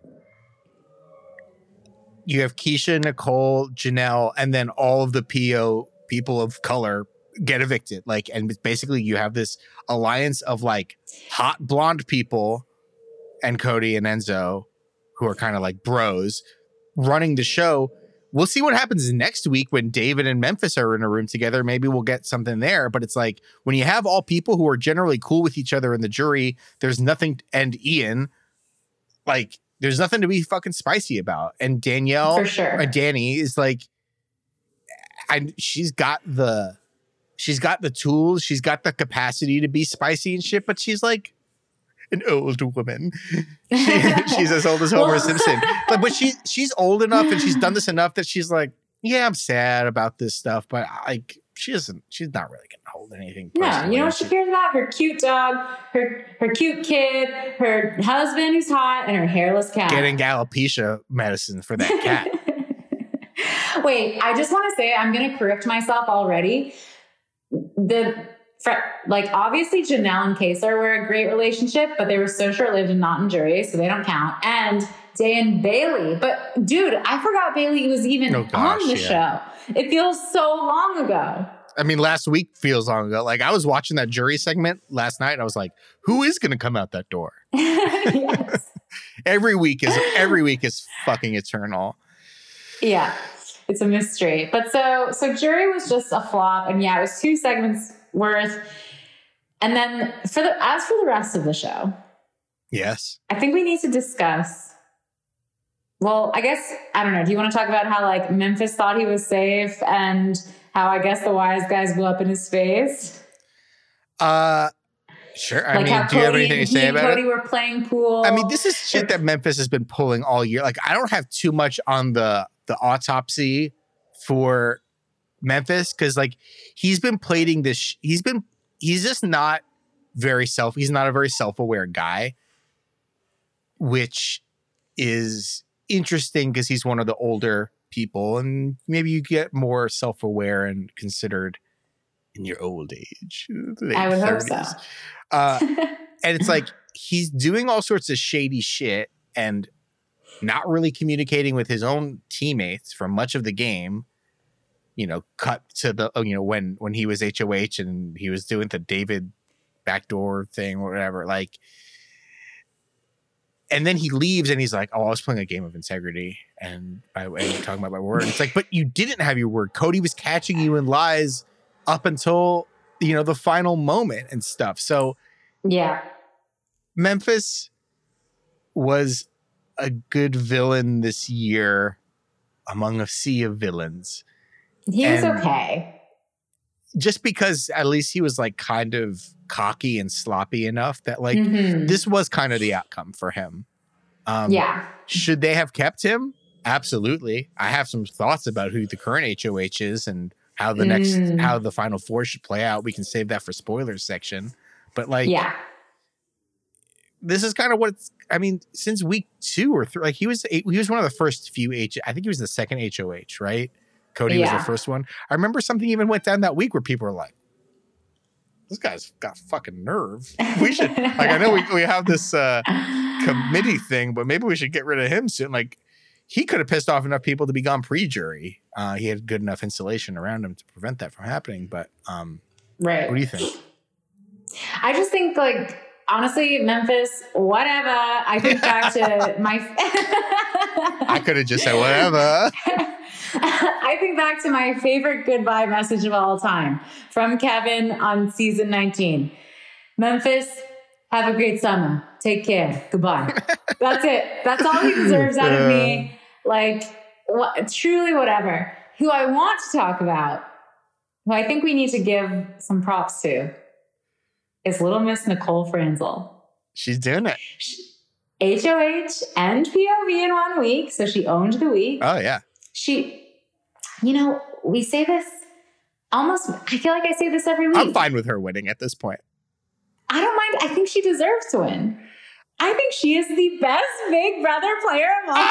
you have Keesha, Nicole, Janelle, and then all of the PO people of color get evicted. Like, and basically you have this alliance of like hot blonde people and Cody and Enzo, who are kind of like bros, running the show. We'll see what happens next week when David and Memphis are in a room together. Maybe we'll get something there. But it's like when you have all people who are generally cool with each other in the jury, there's nothing, and Ian, like, there's nothing to be fucking spicy about. And Danielle For sure. Dani is like, and she's got the, she's got the tools, she's got the capacity to be spicy and shit, but she's like an old woman. She- she's as old as Homer Simpson. But but she she's old enough and she's done this enough that she's like, yeah, I'm sad about this stuff, but like she doesn't. She's not really gonna hold anything. No, you know what she cares about? Her cute dog, her her cute kid, her husband who's hot, and her hairless cat. getting alopecia medicine for that cat. Wait, I just want to say I'm going to correct myself already. The like obviously Janelle and Kaysar were a great relationship, but they were so short lived and not in jury, so they don't count. And Day and Bayleigh, but dude, I forgot Bayleigh was even Oh, gosh, on the yeah. show. It feels so long ago. I mean, last week feels long ago. Like I was watching that jury segment last night, and I was like, who is gonna come out that door? yes. Every week is every week is fucking eternal. Yeah, it's a mystery. But so so jury was just a flop, and yeah, it was two segments worth. And then for the as for the rest of the show, Yes. I think we need to discuss. Well, I guess I don't know. Do you want to talk about how like Memphis thought he was safe, and how I guess the wise guys blew up in his face? Uh sure. I like mean, do you have anything to say about Cody it? were playing pool. I mean, this is shit that Memphis has been pulling all year. Like, I don't have too much on the the autopsy for Memphis because, like, he's been plating this. sh- He's been. He's just not very self. He's not a very self aware guy, which is interesting because he's one of the older people, and maybe you get more self aware and considered in your old age. I would hope so. Uh, and it's like he's doing all sorts of shady shit and not really communicating with his own teammates for much of the game. You know, cut to the oh, you know when when he was HOH and he was doing the David backdoor thing or whatever. Like, and then he leaves and he's like, "Oh, I was playing a game of integrity," and I and talking about my word. It's like, but you didn't have your word. Cody was catching you in lies up until you know the final moment and stuff. So yeah, Memphis was a good villain this year among a sea of villains. He was and okay. Just because at least he was like kind of cocky and sloppy enough that like mm-hmm. this was kind of the outcome for him. Um, yeah. Should they have kept him? Absolutely. I have some thoughts about who the current HOH is and how the next mm. how the final four should play out. We can save that for spoilers section. But like yeah this is kind of what it's. I mean, since week two or three, like he was, he was one of the first few H. I think he was the second HOH, right? Cody yeah. was the first one. I remember something even went down that week where people were like, "This guy's got fucking nerve. We should like. I know we we have this uh committee thing, but maybe we should get rid of him soon. Like, he could have pissed off enough people to be gone pre-jury. Uh, he had good enough insulation around him to prevent that from happening. But um, right, what do you think? I just think like honestly, Memphis, whatever. I think back to my. I could have just said whatever. I think back to my favorite goodbye message of all time from Kevin on season 19. Memphis, have a great summer. Take care. Goodbye. That's it. That's all he deserves out of me. Like, what, truly, whatever. Who I want to talk about, who I think we need to give some props to, is Little Miss Nicole Franzel. She's doing it. HOH and POV in one week. So she owned the week. Oh, yeah. She, you know, we say this almost, I feel like I say this every week. I'm fine with her winning at this point. I don't mind. I think she deserves to win. I think she is the best Big Brother player of all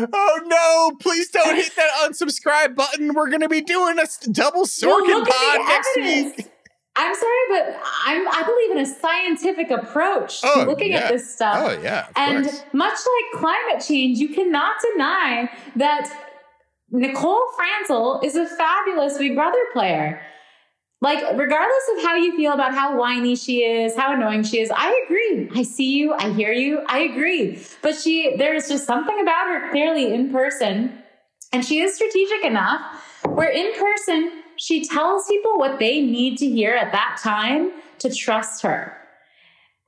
time. oh no! Please don't hit that unsubscribe button. We're going to be doing a double Sorkin pod next week. I'm sorry, but I'm I believe in a scientific approach oh, to looking yeah. at this stuff. Oh yeah, and course. much like climate change, you cannot deny that Nicole Franzel is a fabulous Big Brother player. Like, regardless of how you feel about how whiny she is, how annoying she is, I agree. I see you, I hear you, I agree. But she, there's just something about her clearly in person. And she is strategic enough where in person, she tells people what they need to hear at that time to trust her.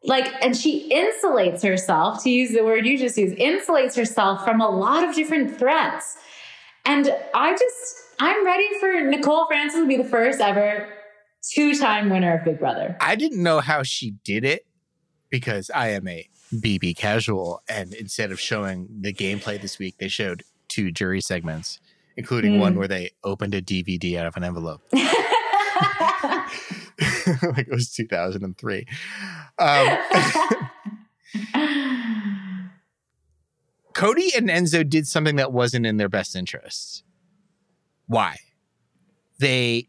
Like, and she insulates herself, to use the word you just used, insulates herself from a lot of different threats. And I just, I'm ready for Nicole Franzel to be the first ever two time winner of Big Brother. I didn't know how she did it because I am a BB casual. And instead of showing the gameplay this week, they showed two jury segments, including mm. one hmm. where they opened a DVD out of an envelope. like it was 2003. Um, Cody and Enzo did something that wasn't in their best interests. Why? They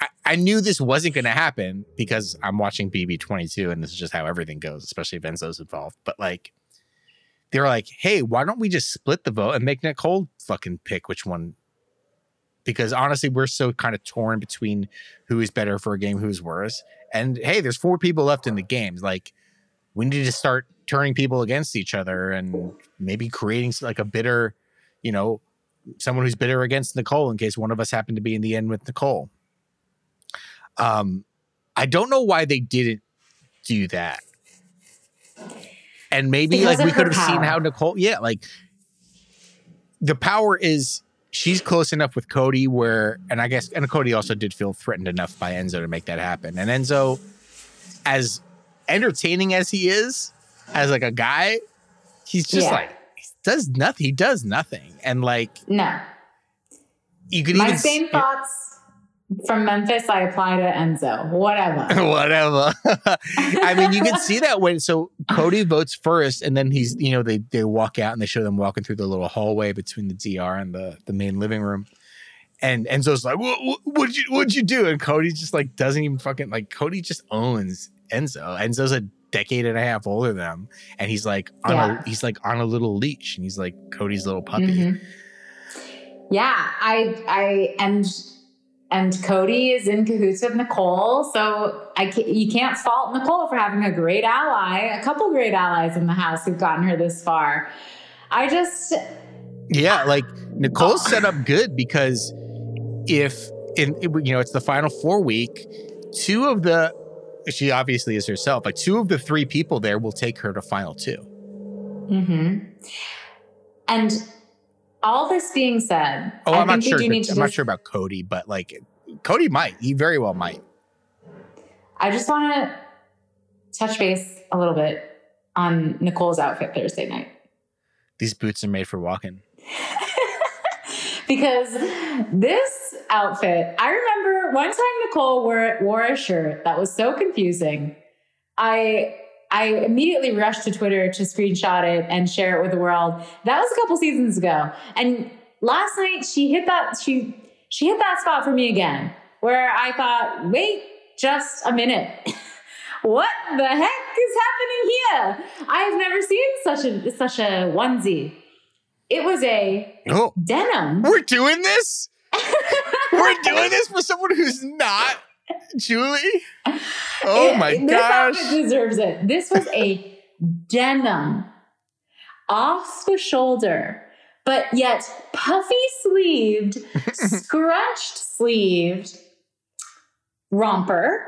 I, I knew this wasn't going to happen because I'm watching BB22 and this is just how everything goes, especially if Enzo's involved. But like, they were like, hey, why don't we just split the vote and make Nicole fucking pick which one? Because honestly, we're so kind of torn between who is better for a game, who's worse. And hey, there's four people left in the games. Like, we need to start turning people against each other and maybe creating like a bitter, you know, someone who's bitter against Nicole in case one of us happened to be in the end with Nicole. Um, I don't know why they didn't do that. And maybe because like we could have seen how Nicole, yeah, like the power is she's close enough with Cody where, and I guess, and Cody also did feel threatened enough by Enzo to make that happen. And Enzo, as entertaining as he is, as like a guy, he's just yeah. like he does nothing. He does nothing, and like no, you could my even same thoughts from Memphis, I apply to Enzo. Whatever. Whatever. I mean, you can see that when so Cody votes first, and then he's you know they they walk out and they show them walking through the little hallway between the DR and the the main living room, and Enzo's like, "What what'd you what'd you do?" And Cody just like doesn't even fucking like Cody just owns Enzo. Enzo's a decade and a half older than them, and he's like on Yeah. a he's like on a little leash, and he's like Cody's little puppy. Mhm. Yeah, I I and and Cody is in cahoots with Nicole, so I ca you can't fault Nicole for having a great ally, a couple great allies in the house who've gotten her this far. I just Yeah, like Nicole's set up good because if in you know it's the final four week, two of the she obviously is herself. Like two of the three people there will take her to final two. Mm-hmm. And all this being said, Oh, I I'm not sure. do need to I'm not sure about Cody, but like Cody might. He very well might. I just want to touch base a little bit on Nicole's outfit Thursday night. These boots are made for walking. because this outfit, I remember one time Nicole wore, wore a shirt that was so confusing. I I immediately rushed to Twitter to screenshot it and share it with the world. That was a couple seasons ago. And last night she hit that she she hit that spot for me again where I thought, wait just a minute. what the heck is happening here? I have never seen such a such a onesie. It was a Oh, denim. we're doing this. we're doing this for someone who's not Julie. Oh It- my this gosh! outfit deserves it. This was a denim, off the shoulder, but yet puffy sleeved, scrunched sleeved romper.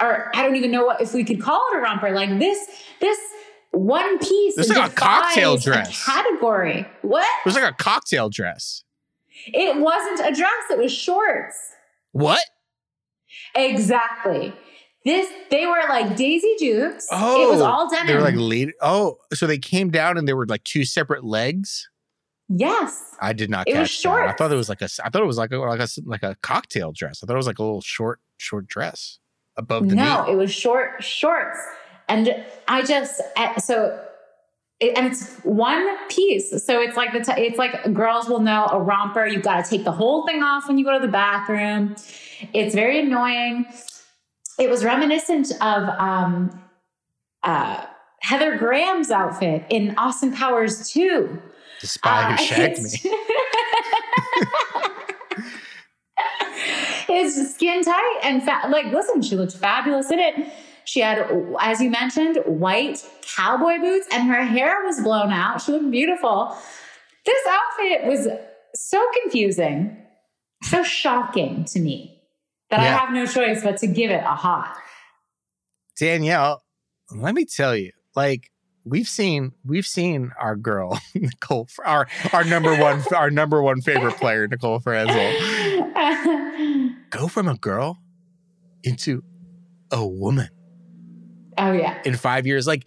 Or I don't even know what if we could call it a romper. Like this, this one piece. This is like a cocktail dress. category. What? It was like a cocktail dress. It wasn't a dress. It was shorts. What? Exactly. This they were like Daisy Dukes. Oh, it was all denim. They were like lead. Oh, so they came down and there were like two separate legs. yes. I did not It catch was that. I thought it was like a. I thought it was like a like a like a cocktail dress. I thought it was like a little short short dress above the No, knee. No, it was short shorts, and I just eh, so. It, and it's one piece, so it's like the t- it's like girls will know a romper. You've got to take the whole thing off when you go to the bathroom. It's very annoying. It was reminiscent of um, uh, Heather Graham's outfit in Austin Powers 2. The spy Uh, who shagged me. it's- it's skin tight and fat. Like, listen, she looked fabulous in it. She had, as you mentioned, white cowboy boots, and her hair was blown out. She looked beautiful. This outfit was so confusing, so shocking to me that I have no choice but to give it a hot. Danielle, let me tell you, like we've seen we've seen our girl Nicole, our our number one our number one favorite player Nicole Franzel, go from a girl into a woman oh yeah. in five years. Like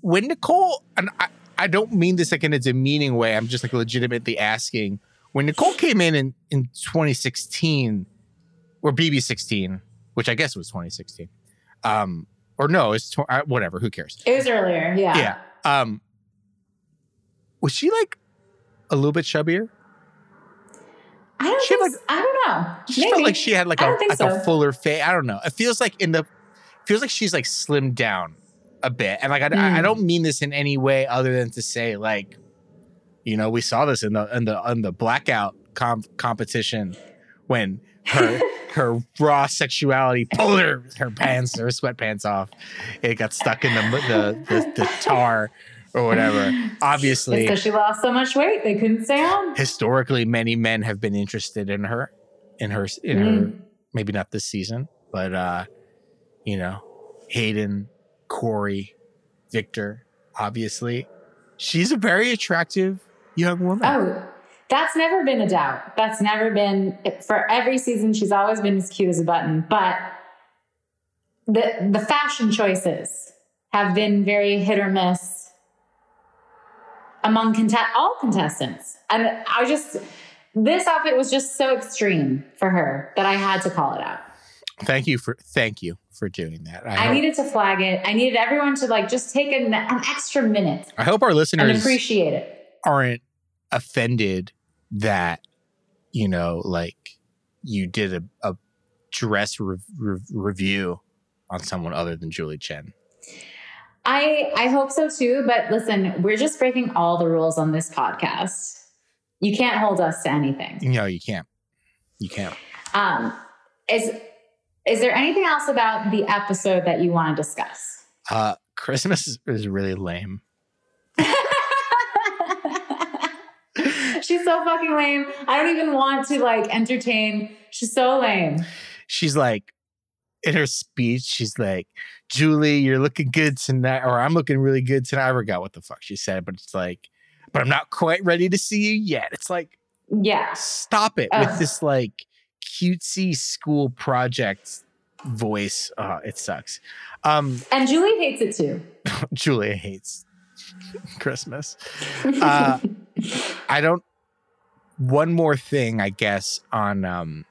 when Nicole, and I, I don't mean this like in a demeaning way. I'm just like legitimately asking. When Nicole came in in, in 2016 or BB16, which I guess was 2016, um, or no, it's tw- uh, whatever. Who cares? It was earlier. Yeah. Yeah. Um, was she like a little bit chubbier? I don't She like- I don't know. She Maybe. felt like she had like a like so. a fuller face. I don't know. It feels like in the feels like she's like slimmed down a bit, and like I, I, I Mm. don't mean this in any way other than to say like, you know, we saw this in the in the in the blackout com- competition when her her raw sexuality pulled her her pants her sweatpants off. It got stuck in the the the, the tar or whatever. Obviously, because she lost so much weight they couldn't stay on. historically many men have been interested in her in her in her Mm. maybe not this season but uh you know hayden corey victor obviously she's a very attractive young woman Oh, that's never been a doubt. That's never been for every season. She's always been as cute as a button. But the the fashion choices have been very hit or miss among contest all contestants. And I just this outfit was just so extreme for her that I had to call it out. Thank you for thank you for doing that i, I hope, needed to flag it. I needed everyone to like just take an, an extra minute I hope our listeners appreciate it. aren't offended that you know like you did a, a dress re- re- review on someone other than julie chen I I hope so too. But listen, we're just breaking all the rules on this podcast. You can't hold us to anything. No, you can't. You can't. Um, is is there anything else about the episode that you want to discuss? Uh, Christmas is, is really lame. She's so fucking lame. I don't even want to like entertain. She's so lame. She's like, in her speech, she's like, Julie, you're looking good tonight, or I'm looking really good tonight. I forgot what the fuck she said, but it's like, but I'm not quite ready to see you yet. It's like, Yeah. stop it Ugh. with this like cutesy school project voice. Uh, it sucks. Um, And Julie hates it too. Julia hates Christmas. Uh, I don't. One more thing, I guess, on um,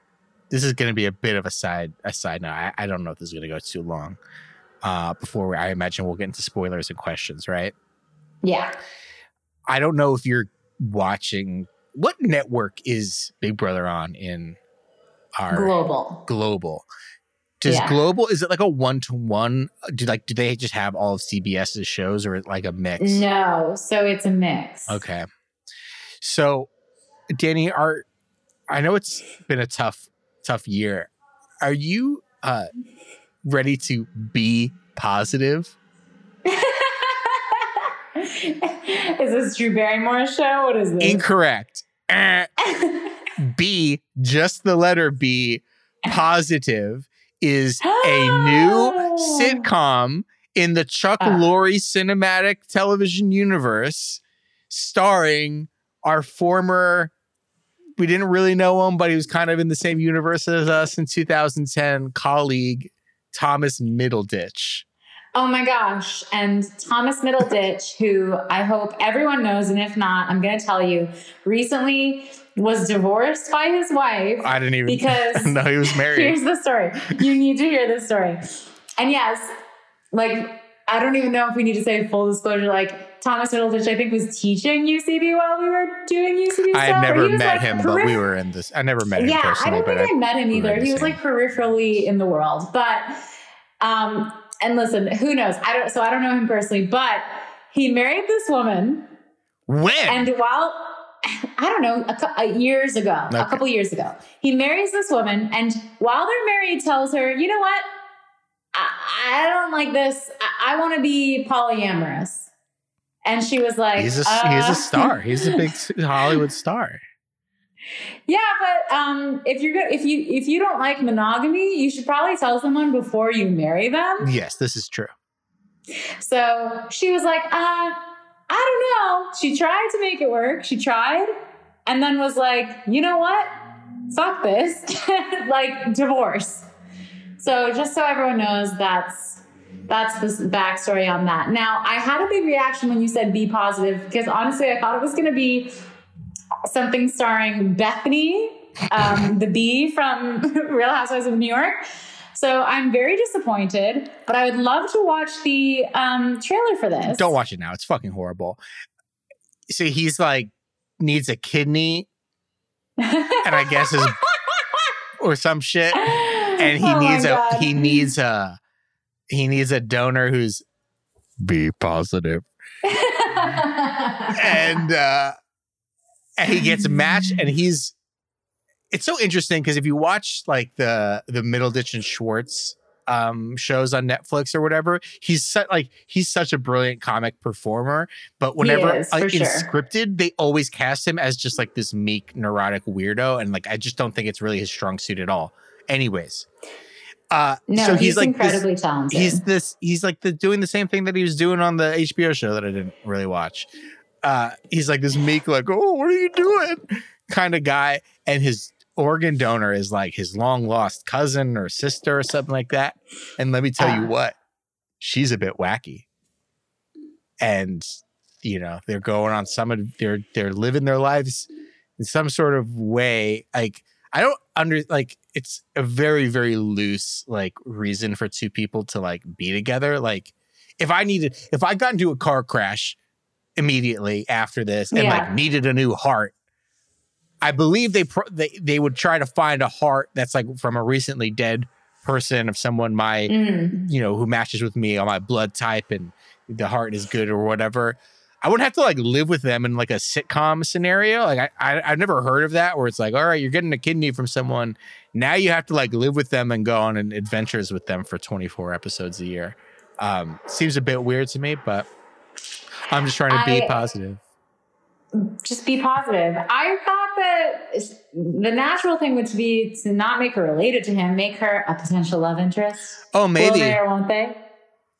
this is going to be a bit of a side a side note. I, I don't know if this is going to go too long. Uh, before we, I imagine we'll get into spoilers and questions, right? yeah. I don't know if you're watching. What network is Big Brother on in our Global. global? Does Yeah. global is it like a one to one? Do like do they just have all of CBS's shows or like a mix? No. So it's a mix. Okay. So, Danny, are I know it's been a tough, tough year. Are you uh ready to be positive? is this Drew Barrymore's show? What is this? Incorrect. B, just the letter B, positive is a new sitcom in the Chuck Ah. Lorre cinematic television universe, starring our former. We didn't really know him, but he was kind of in the same universe as us in 2010. Colleague Thomas Middleditch. Oh my gosh. And Thomas Middleditch, who I hope everyone knows, and if not, I'm going to tell you, recently was divorced by his wife. I didn't even Because no, he was married. Here's the story. You need to hear this story. And yes, like, I don't even know if we need to say full disclosure. Like, Thomas Middleditch, I think, was teaching UCB while we were doing UCB I stuff. had never met like, him, but we were in this. I never met him yeah, I don't think I, met him either. He was like peripherally in the world, but um, and listen, who knows? I don't. So I don't know him personally, but he married this woman, when and while I don't know, a, uh, years ago, a couple years ago, he marries this woman, and while they're married, tells her, you know what? I, I don't like this. I, I want to be polyamorous. And she was like, he's a he's uh, a star. He's a big Hollywood star. Yeah, but um, if you're if you if you don't like monogamy, you should probably tell someone before you marry them. Yes, this is true. So she was like, uh, I don't know. She tried to make it work. She tried, and then was like, you know what? Fuck this. like divorce. So just so everyone knows, that's that's the backstory on that. Now, I had a big reaction when you said be positive because honestly, I thought it was going to be something starring Bethenny, um, the bee from Real Housewives of New York. So I'm very disappointed, but I would love to watch the um, trailer for this. Don't watch it now. It's fucking horrible. So he's like needs a kidney and I guess his or some shit. And he Oh needs a God. he needs a he needs a donor who's be positive. And uh and he gets matched and he's it's so interesting because if you watch like the the Middleditch and Schwartz um shows on Netflix or whatever, he's such like he's such a brilliant comic performer. But whenever is, like, in sure. scripted, they always cast him as just like this meek, neurotic weirdo, and like I just don't think it's really his strong suit at all. Anyways, uh, no, so he's, he's, like this, incredibly talented. he's this he's like the doing the same thing that he was doing on the HBO show that I didn't really watch. Uh, he's like this meek, like, oh, what are you doing? kind of guy, and his organ donor is like his long lost cousin or sister or something like that. And let me tell you Ah. what, she's a bit wacky. And you know, they're going on some of they're they're living their lives in some sort of way. Like I don't under like it's a very, very loose like reason for two people to like be together. Like if I needed if I got into a car crash immediately after this and Yeah. like needed a new heart, I believe they pro- they they would try to find a heart that's like from a recently dead person, of someone my Mm. you know who matches with me on my blood type and the heart is good or whatever. I wouldn't have to like live with them in like a sitcom scenario. Like I, I I've never heard of that where it's like, all right, you're getting a kidney from someone. Now you have to like live with them and go on an adventures with them for 24 episodes a year. Um, seems a bit weird to me, but I'm just trying to be I- positive. Just be positive. I thought that the natural thing would be to not make her related to him, make her a potential love interest. Oh, Will maybe. they or won't they?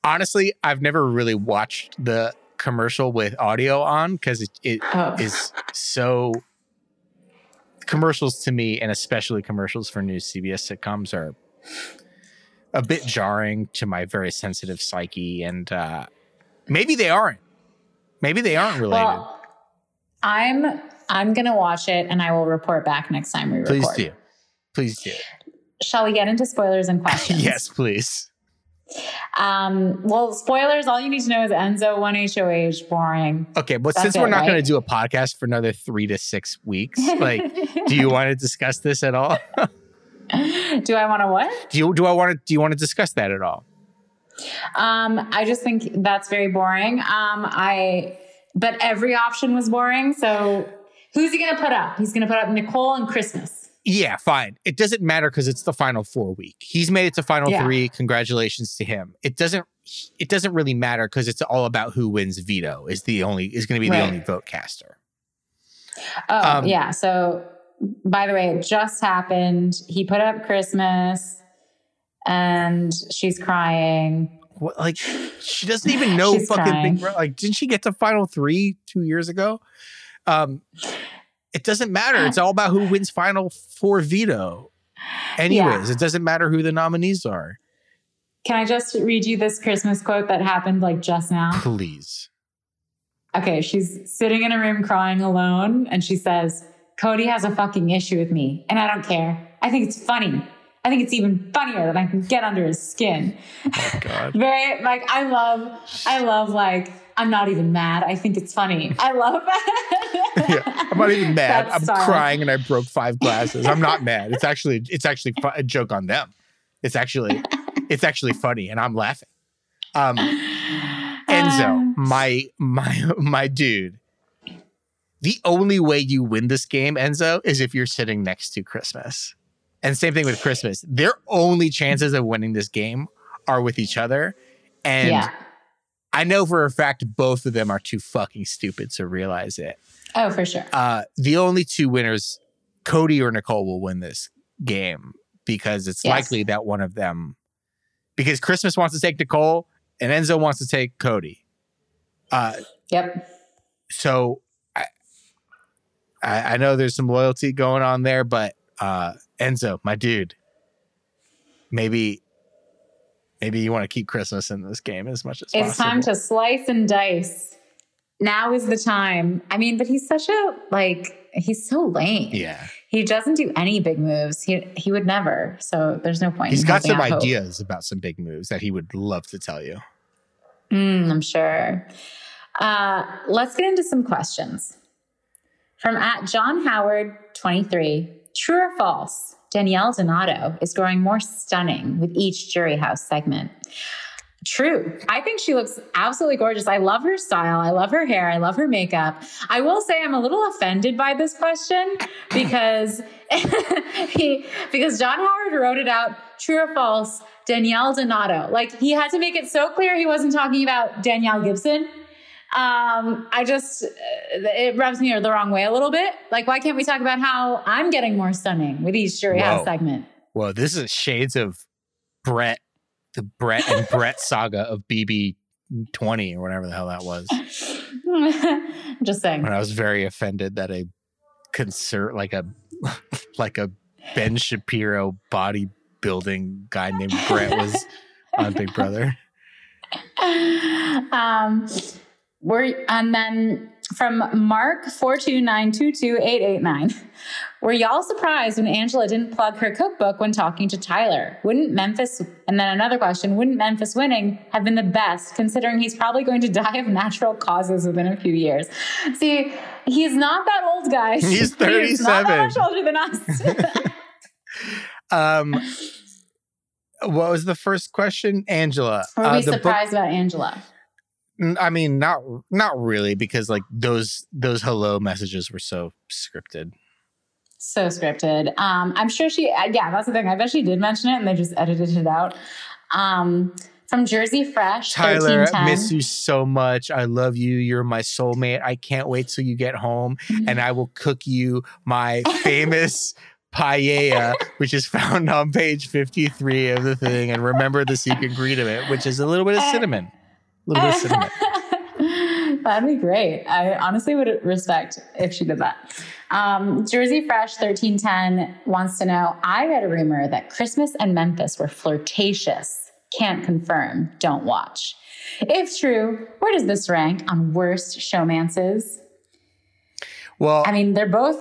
Honestly, I've never really watched the commercial with audio on because it, it Oh. is so commercials to me and especially commercials for new CBS sitcoms are a bit jarring to my very sensitive psyche and uh maybe they aren't maybe they aren't related Well, I'm I'm gonna watch it and I will report back next time we record. please do please do Shall we get into spoilers and questions? yes please Um, well, spoilers. All you need to know is Enzo one HOH boring. okay but That's since we're not going to do a podcast for another three to six weeks like do you want to discuss this at all do I want to what? do you do i want to do you want to discuss that at all Um, I just think that's very boring. Um, I but every option was boring. So who's he gonna put up? He's gonna put up Nicole and Christmas. Yeah, fine. It doesn't matter because it's the final four week. He's made it to final Yeah. three. Congratulations to him. It doesn't. It doesn't really matter because it's all about who wins veto. Is the only is going to be the only vote caster. Oh Um, yeah. So by the way, it just happened. He put up Christmas, and she's crying. What, like she doesn't even know fucking crying. Big Brother. Like, didn't she get to final three two years ago? Um, it doesn't matter. It's all about who wins final four veto. Anyways, it doesn't matter who the nominees are. Can I just read you this Christmas quote that happened like just now? Please. Okay, she's sitting in a room crying alone, and she says, Cody has a fucking issue with me, and I don't care. I think it's funny. I think it's even funnier that I can get under his skin. Oh God. Very like I love, I love like I'm not even mad. I think it's funny. I love that. yeah, I'm not even mad. That I'm style. crying and I broke five glasses. I'm not mad. It's actually it's actually a joke on them. It's actually it's actually funny and I'm laughing. Um Enzo, Um, my my my dude. The only way you win this game, Enzo, is if you're sitting next to Christmas. And same thing with Christmas. Their only chances of winning this game are with each other. And yeah. I know for a fact both of them are too fucking stupid to realize it. Oh, for sure. Uh, the only two winners, Cody or Nicole, will win this game because it's Yes. likely that one of them, because Christmas wants to take Nicole and Enzo wants to take Cody. Uh, Yep. so I, I, I know there's some loyalty going on there, but uh, Enzo, my dude, maybe, maybe you want to keep Christmas in this game as much as possible. It's possible. time to slice and dice. Now is the time. I mean, but he's such a like he's so lame. yeah, He doesn't do any big moves. He he would never. So there's no point. he's got some out hope. ideas about some big moves that he would love to tell you. Mm, I'm sure. Uh, let's get into some questions. From at John Howard 23. True or false? Danielle Donato is growing more stunning with each Jury House segment. True. I think she looks absolutely gorgeous. I love her style. I love her hair. I love her makeup. I will say I'm a little offended by this question because he because John Howard wrote it out true or false Danielle Donato. Like he had to make it so clear he wasn't talking about Danielle Gibson. Um, I just uh, it rubs me the wrong way a little bit. Like why can't we talk about how I'm getting more stunning with each Jury House Whoa. segment? Well, this is shades of Brett, the Brett and Brett saga of BB twenty or whatever the hell that was. just saying. When I was very offended that a concert like a like a Ben Shapiro bodybuilding guy named Brett was on Big Brother. um, we're and then from Mark four two nine two two eight eight nine. Were y'all surprised when Angela didn't plug her cookbook when talking to Tyler? Wouldn't Memphis? And then another question: Wouldn't Memphis winning have been the best, considering he's probably going to die of natural causes within a few years? See, he's not that old, guys. He's 37. He's not 37. that much older than us. Um what was the first question, Angela? Were Uh, we book- surprised about Angela? I mean, not not really, because like those those hello messages were so scripted. So scripted. Um, I'm sure she, uh, yeah, that's the thing. I bet she did mention it and they just edited it out. Um, from Jersey Fresh, Tyler, I miss you so much. I love you. You're my soulmate. I can't wait till you get home, and I will cook you my famous paella, which is found on page 53 of the thing. And remember the secret ingredient, which is a little bit of cinnamon. A little bit of cinnamon. That'd be great. I honestly would respect if she did that. Um, Jersey Fresh 1310 wants to know I read a rumor that Christmas and Memphis were flirtatious. Can't confirm. Don't watch. If true, where does this rank on worst showmances? Well, I mean, they're both,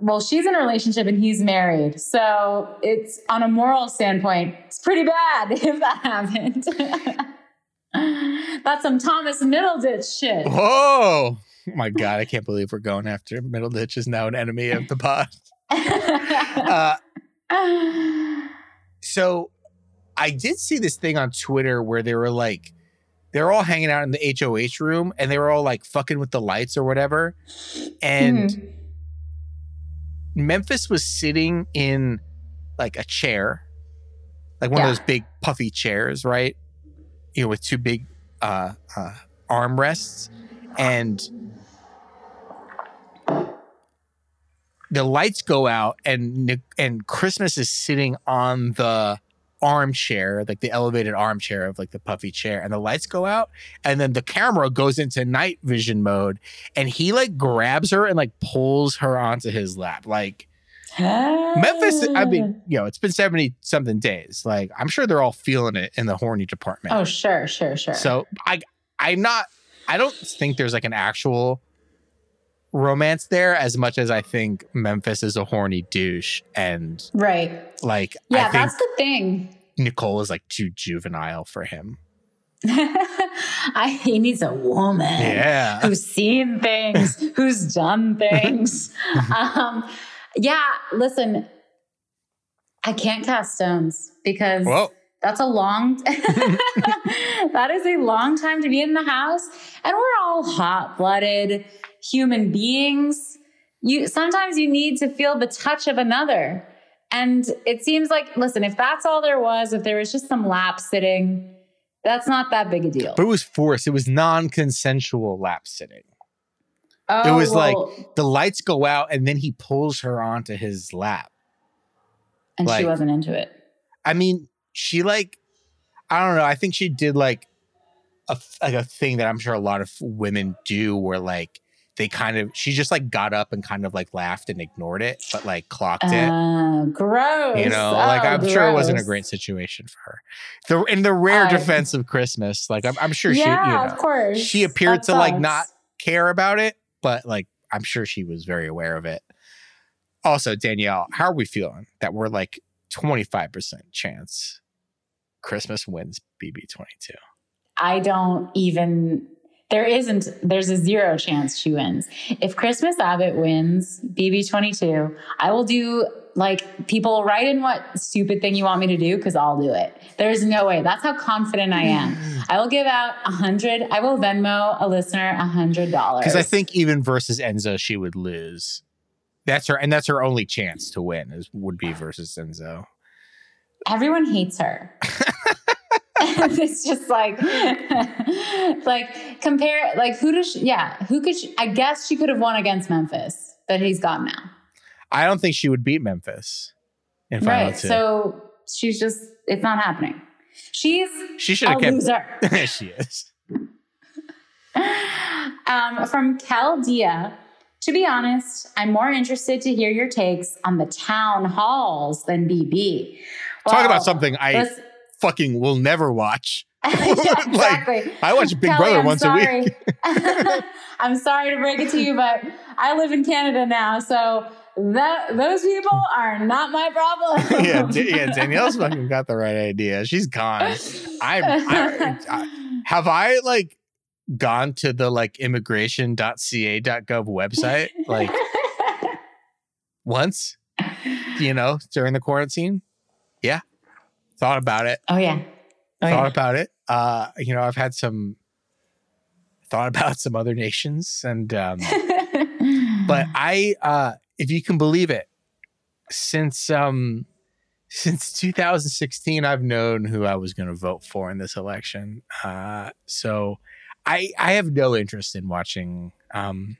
well, she's in a relationship and he's married. So it's on a moral standpoint, it's pretty bad if that happened. That's some Thomas Middleditch shit. whoa. Oh my God, I can't believe we're going after Middleditch is now an enemy of the pod. Uh, so I did see this thing on Twitter where they were like, they're all hanging out in the HOH room and they were all like fucking with the lights or whatever. And Mhm. Memphis was sitting in like a chair, like one Yeah. of those big puffy chairs, right? You know, with two big uh, uh, armrests. And the lights go out and and Christmas is sitting on the armchair, like the elevated armchair of like the puffy chair, and the lights go out, and then the camera goes into night vision mode, and he like grabs her and like pulls her onto his lap. Like Memphis, I mean, you know, it's been 70 something days. Like I'm sure they're all feeling it in the horny department. Oh, sure, sure, sure. So I I'm not I don't think there's like an actual romance there as much as I think Memphis is a horny douche and right. like Yeah, I that's the thing. Nicole is like too juvenile for him. I, he needs a woman Yeah. who's seen things, who's done things. um, yeah, listen, I can't cast stones because Well, that's a long that is a long time to be in the house and we're all hot-blooded human beings you sometimes you need to feel the touch of another and it seems like listen if that's all there was if there was just some lap sitting that's not that big a deal but it was forced. It was non-consensual lap sitting. Oh, was like- The lights go out and then he pulls her onto his lap. and like- she wasn't into it I mean, she like, I don't know. I think she did like a like a thing that I'm sure a lot of women do, where like they kind of she just like got up and kind of like laughed and ignored it, but like clocked it. uh, gross You know, like Oh, I'm sure it wasn't a great situation for her. The in the rare I- defense of Christmas, like I'm, I'm sure she, you yeah know, of course she appeared That to like not care about it, but like I'm sure she was very aware of it. Also, Danielle, how are we feeling that we're like 25% chance Christmas wins BB22? I don't even. There isn't. There's a zero chance she wins. If Christmas Abbott wins BB22, I will do like people write in what stupid thing you want me to do because I'll do it. There's no way. That's how confident I am. I will give out a hundred. I will Venmo a listener a hundred dollars. Because I think even versus Enzo, she would lose. That's her, and that's her only chance to win is would be versus Enzo. everyone hates her. it's just like, like compare, like who does? She, yeah, who could? She, I guess she could have won against Memphis, but he's gone now. I don't think she would beat Memphis in final Right. two. So she's just, it's not happening. She's she should a have kept. loser. she is. um, from Cal Dia. To be honest, I'm more interested to hear your takes on the town halls than BB. Talk about something I let's- fucking will never watch. yeah, exactly. I watch Big Kelly, Brother I'm once a sorry. week. I'm sorry to break it to you, but I live in Canada now, so that those people are not my problem. yeah, D- yeah. Danielle's fucking got the right idea. She's gone. I'm. I, I, have I like gone to the like immigration.ca.gov website like once? You know, during the quarantine. Yeah, thought about it. Oh yeah. Oh, thought yeah. about it. Uh, you know, I've had some thought about some other nations, and um, but I, uh, if you can believe it, since um, since 2016, I've known who I was going to vote for in this election. Uh, so I I have no interest in watching um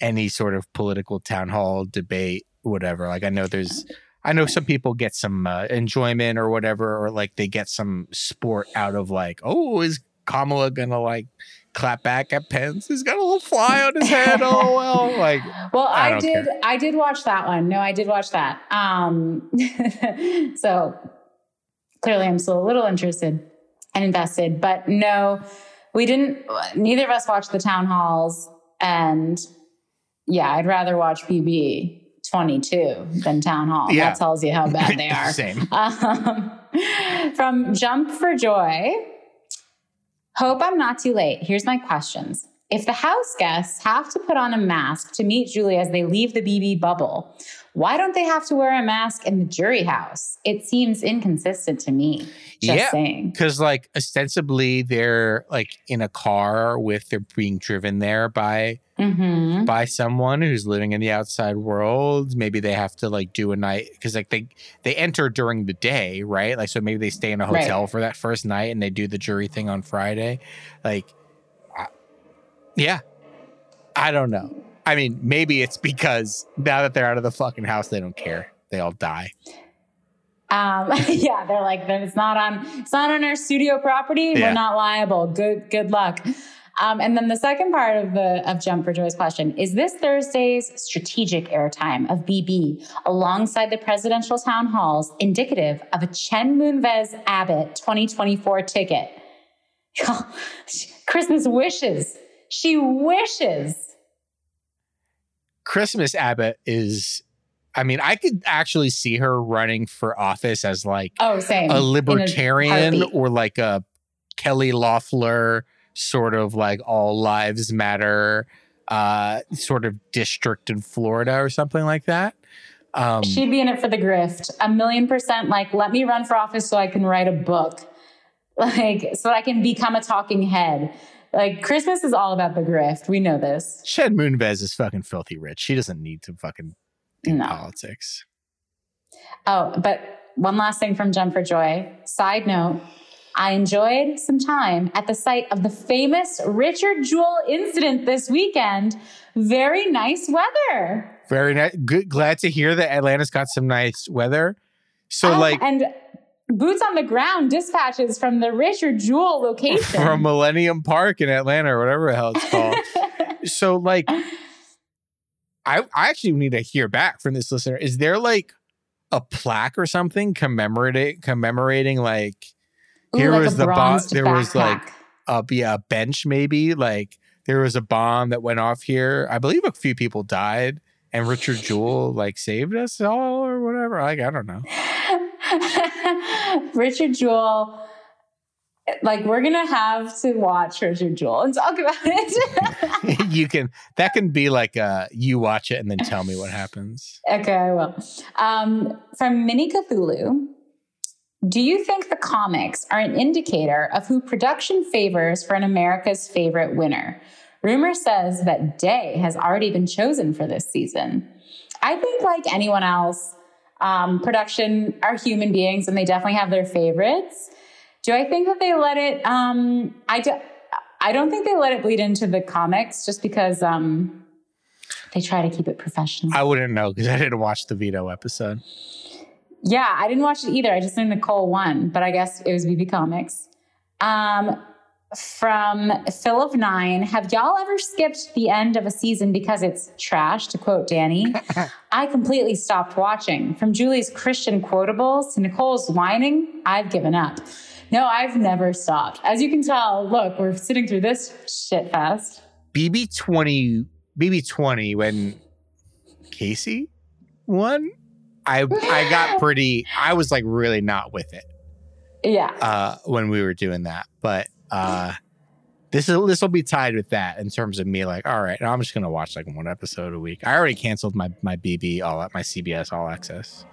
any sort of political town hall debate, whatever. Like I know there's. I know some people get some uh, enjoyment or whatever, or like they get some sport out of like, oh, is Kamala gonna like clap back at Pence? He's got a little fly on his head. Oh well, like well, I I, did. care. I did watch that one. No, I did watch that. Um, so clearly, I'm still a little interested and invested. But no, we didn't. Neither of us watched the town halls, and yeah, I'd rather watch BB 22 than town hall. Yeah. That tells you how bad they are. Same. Um, from Jump for Joy. Hope I'm not too late. Here's my questions. If the house guests have to put on a mask to meet Julie as they leave the BB bubble, why don't they have to wear a mask in the jury house? It seems inconsistent to me. Just Yeah. saying. Because like ostensibly they're like in a car with they're being driven there by hmm by someone who's living in the outside world. Maybe they have to like do a night because like they they enter during the day, right? Like so maybe they stay in a Right. hotel for that first night and they do the jury thing on Friday. Like, yeah, I don't know. I mean, maybe it's because now that they're out of the fucking house, they don't care. They all die. Um, yeah, they're like, it's not on, it's not on our studio property. Yeah. We're not liable. Good, good luck. Um, and then the second part of the of Jump for Joy's question is this Thursday's strategic airtime of BB alongside the presidential town halls indicative of a Chen Moonves Abbott 2024 ticket. Christmas wishes. She wishes. Christmas Abbott is. I mean, I could actually see her running for office as like Oh, same. a libertarian heartbeat. or like a Kelly Loeffler sort of like all lives matter uh sort of district in Florida or something like that. Um She'd be in it for the grift. A million percent like, let me run for office so I can write a book. Like, so I can become a talking head. Like, Christmas is all about the grift. We know this. Chen Moonves is fucking filthy rich. She doesn't need to fucking do No. politics. Oh, but one last thing from Jump for Joy. Side note, I enjoyed some time at the site of the famous Richard Jewell incident this weekend. Very nice weather. Very nice. Good glad to hear that Atlanta's got some nice weather. So Um, like and boots on the ground dispatches from the Richard Jewell location. from Millennium Park in Atlanta or whatever the hell it's called. so like I I actually need to hear back from this listener. Is there like a plaque or something commemorating commemorating like Ooh, here like was the bomb there was like backpack. a yeah, a bench maybe like there was a bomb that went off here. I believe a few people died and Richard Jewell like saved us all or whatever. Like I don't know. Richard Jewell. Like we're gonna have to watch Richard Jewell and talk about it. you can that can be like uh you watch it and then tell me what happens. okay, I will. Um, from Mini Cthulhu, do you think the comics are an indicator of who production favors for an America's favorite winner? Rumor says that Day has already been chosen for this season. I think, like anyone else, um, production are human beings and they definitely have their favorites. Do I think that they let it? Um, I do. I don't think they let it bleed into the comics just because um, they try to keep it professional. I wouldn't know because I didn't watch the veto episode. Yeah, I didn't watch it either. I just knew Nicole won, but I guess it was BB Comics. Um, from Phil of Nine, have y'all ever skipped the end of a season because it's trash? To quote Dani, I completely stopped watching. From Julie's Christian quotables to Nicole's whining, I've given up. No, I've never stopped. As you can tell, look, we're sitting through this shit fest. BB twenty BB twenty when Kaycee won. I I got pretty. I was like really not with it Yeah. uh, when we were doing that, but uh, this is this will be tied with that in terms of me. Like, all right, I'm just gonna watch like one episode a week. I already canceled my my BB all at my CBS All Access.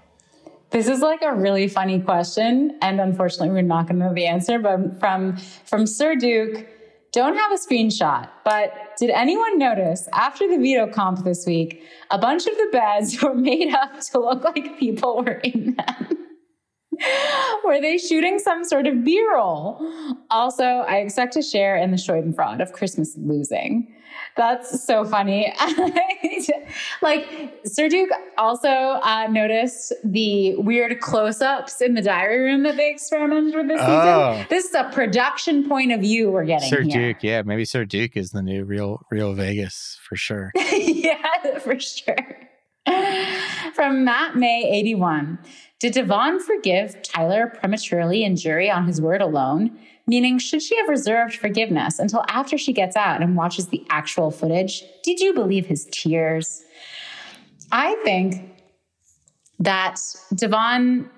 This is like a really funny question, and unfortunately, we're not to know the answer. But from from Sir Duke, don't have a screenshot. But did anyone notice after the veto comp this week, a bunch of the beds were made up to look like people were in them? Were they shooting some sort of B roll? Also, I expect to share in the Schadenfreude of Christmas losing. That's so funny. like Sir Duke also uh, noticed the weird close-ups in the diary room that they experimented with this Oh. season. This is a production point of view we're getting Sir here. Duke, yeah, maybe Sir Duke is the new real real Vegas for sure. yeah, for sure. From Matt May 81. Did Da'Vonne forgive Tyler prematurely in jury on his word alone? Meaning, should she have reserved forgiveness until after she gets out and watches the actual footage? Did you believe his tears? I think that Da'Vonne.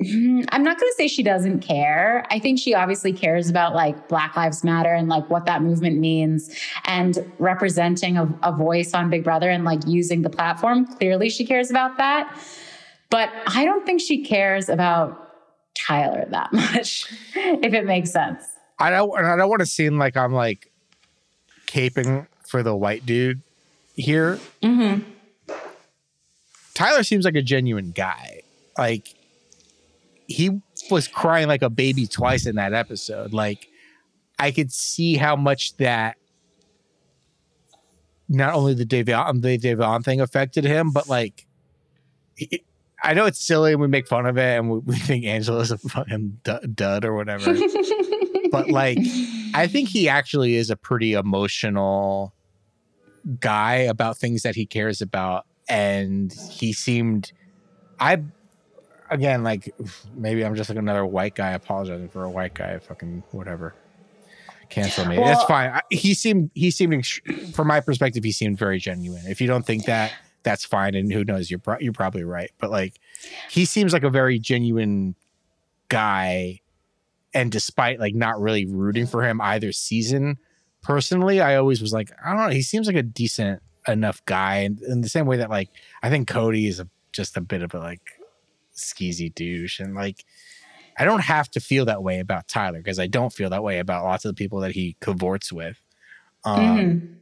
I'm not going to say she doesn't care. I think she obviously cares about like Black Lives Matter and like what that movement means and representing a, a voice on Big Brother and like using the platform. Clearly, she cares about that. But I don't think she cares about Tyler that much, if it makes sense. I don't and I don't want to seem like I'm like caping for the white dude here. Mm-hmm. Tyler seems like a genuine guy. Like he was crying like a baby twice in that episode. Like I could see how much that not only the Da'Vonne the Da'Vonne thing affected him, but like he- I know it's silly and we make fun of it and we, we think Angela's a fucking dud or whatever. but like I think he actually is a pretty emotional guy about things that he cares about. And he seemed, I, again, like maybe I'm just like another white guy apologizing for a white guy, fucking whatever. Cancel me. That's fine. I, he seemed, he seemed, from my perspective, he seemed very genuine. If you don't think that, that's fine. And who knows, you're, pro- you're probably right. But like, he seems like a very genuine guy and despite like not really rooting for him either season personally i always was like i don't know he seems like a decent enough guy and in the same way that like i think cody is a, just a bit of a like skeezy douche and like i don't have to feel that way about tyler because i don't feel that way about lots of the people that he cavorts with um Mhm.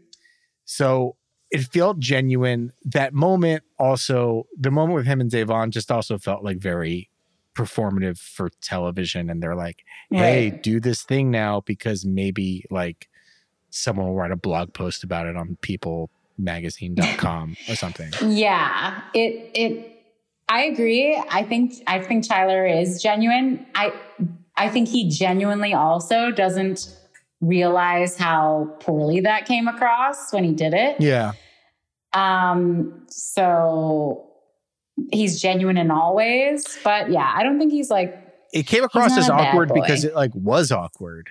so it felt genuine. That moment also, the moment with him and Da'Vonne just also felt like very performative for television. And they're like, hey, Right. do this thing now because maybe like someone will write a blog post about it on peoplemagazine.com or something. Yeah, it it I agree. I think I think Tyler is genuine. I I think he genuinely also doesn't realize how poorly that came across when he did it. Yeah. Um so he's genuine in all ways, but yeah, I don't think he's like It came across as awkward because it like was awkward.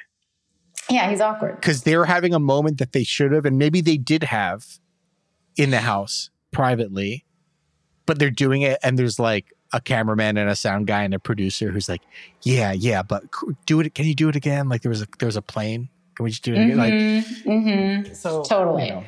yeah, he's awkward. because they were having a moment that they should have, and maybe they did have in the house privately, but they're doing it, and there's like a cameraman and a sound guy and a producer who's like, "Yeah, yeah, but do it. Can you do it again? Like there was a there was a plane. Can we just do it again? Like Mhm, mhm. so Totally. you know.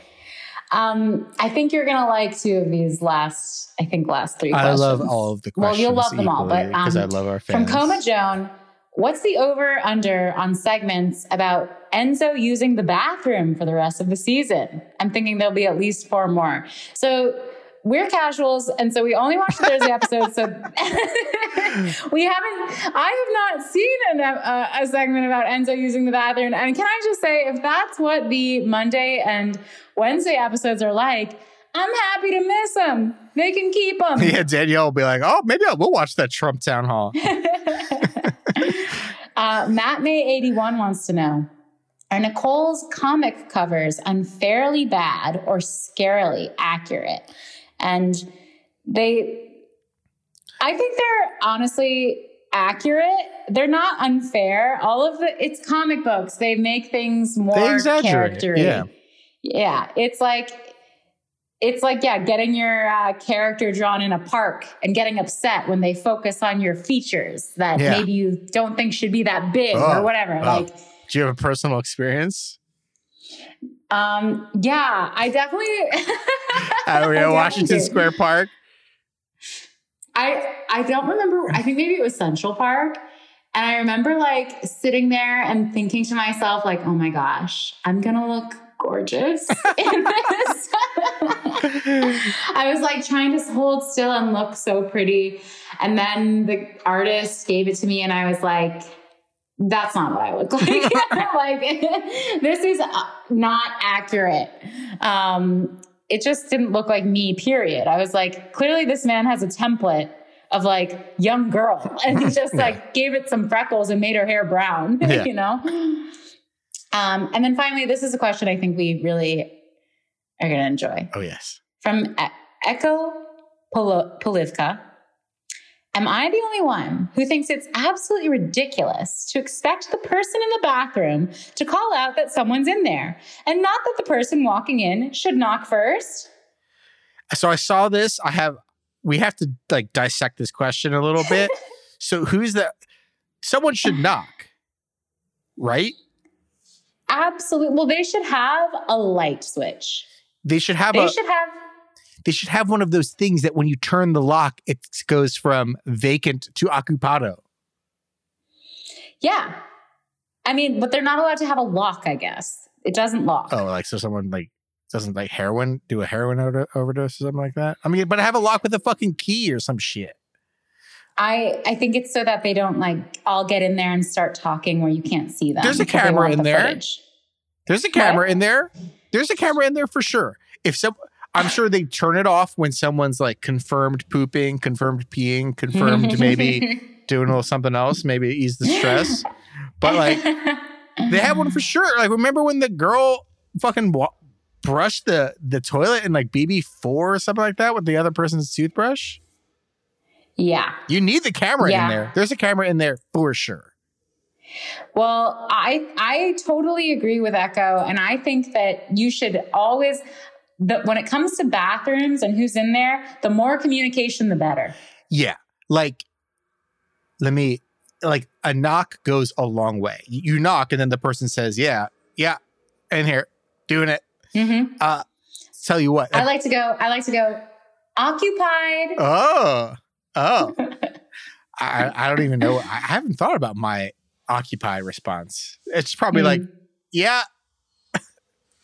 Um, I think you're gonna like two of these last, I think last three I love all of the Well, you'll love them all, but, because I um, love our From. Coma Joan, what's the over under on segments about Enzo using the bathroom for the rest of the season? I'm thinking there'll be at least four more. So we're casuals, and so we only watch the Thursday episodes. So we haven't. I have not seen an, uh, a segment about Enzo using the bathroom. And can I just say, if that's what the Monday and Wednesday episodes are like, I'm happy to miss them. They can keep them. yeah, Danielle will be like, "Oh, maybe I will watch that Trump town hall." uh, Matt May 81 wants to know Are Nicole's comic covers unfairly bad or scarily accurate? And they, I think they're honestly accurate. They're not unfair. All of the, it's comic books. They make things more They exaggerate, charactery. yeah. Yeah. It's like, it's like, yeah, getting your uh, character drawn in a park and getting upset when they focus on your features that Yeah. maybe you don't think should be that big Oh, or whatever. oh. Like, Do you have a personal experience? Um, yeah, I definitely. At Washington. Square Park. I I don't remember. I think maybe it was Central Park. And I remember like sitting there and thinking to myself, like, oh my gosh, I'm gonna look gorgeous in this. I was like trying to hold still and look so pretty. And then the artist gave it to me, and I was like, that's not what I look like. like, this is uh, not accurate. Um, it just didn't look like me, period. I was like, clearly, this man has a template of like young girl and he just like gave it some freckles and made her hair brown yeah. you know um, and then finally this is a question i think we really are going to enjoy oh yes from e- echo Pol- polivka am i the only one who thinks it's absolutely ridiculous to expect the person in the bathroom to call out that someone's in there and not that the person walking in should knock first so i saw this i have we have to like dissect this question a little bit. so who's the someone should knock, right? Absolutely. Well, they should have a light switch. They should have they a, should have they should have one of those things that when you turn the lock, it goes from vacant to occupado. Yeah. I mean, but they're not allowed to have a lock, I guess. It doesn't lock. Oh, like so someone like doesn't like heroin do a heroin overdose or something like that. I mean, but have a lock with a fucking key or some shit. I I think it's so that they don't like all get in there and start talking where you can't see them. There's a camera in the there. Footage. There's a camera what? in there. There's a camera in there for sure. If some I'm sure they turn it off when someone's like confirmed pooping, confirmed peeing, confirmed maybe doing a little something else, maybe ease the stress. But like they have one for sure. Like remember when the girl fucking brushed the the toilet in like BB4 or something like that with the other person's toothbrush? Yeah. You need the camera yeah. in there. There's a camera in there for sure. Well, I I totally agree with Echo and I think that you should always that when it comes to bathrooms and who's in there, the more communication the better. Yeah. Like let me like a knock goes a long way. You knock and then the person says, "Yeah, yeah, in here, doing it." Mm-hmm. Uh, tell you what, I like to go. I like to go occupied. Oh, oh. I, I don't even know. I haven't thought about my occupy response. It's probably mm. like, yeah,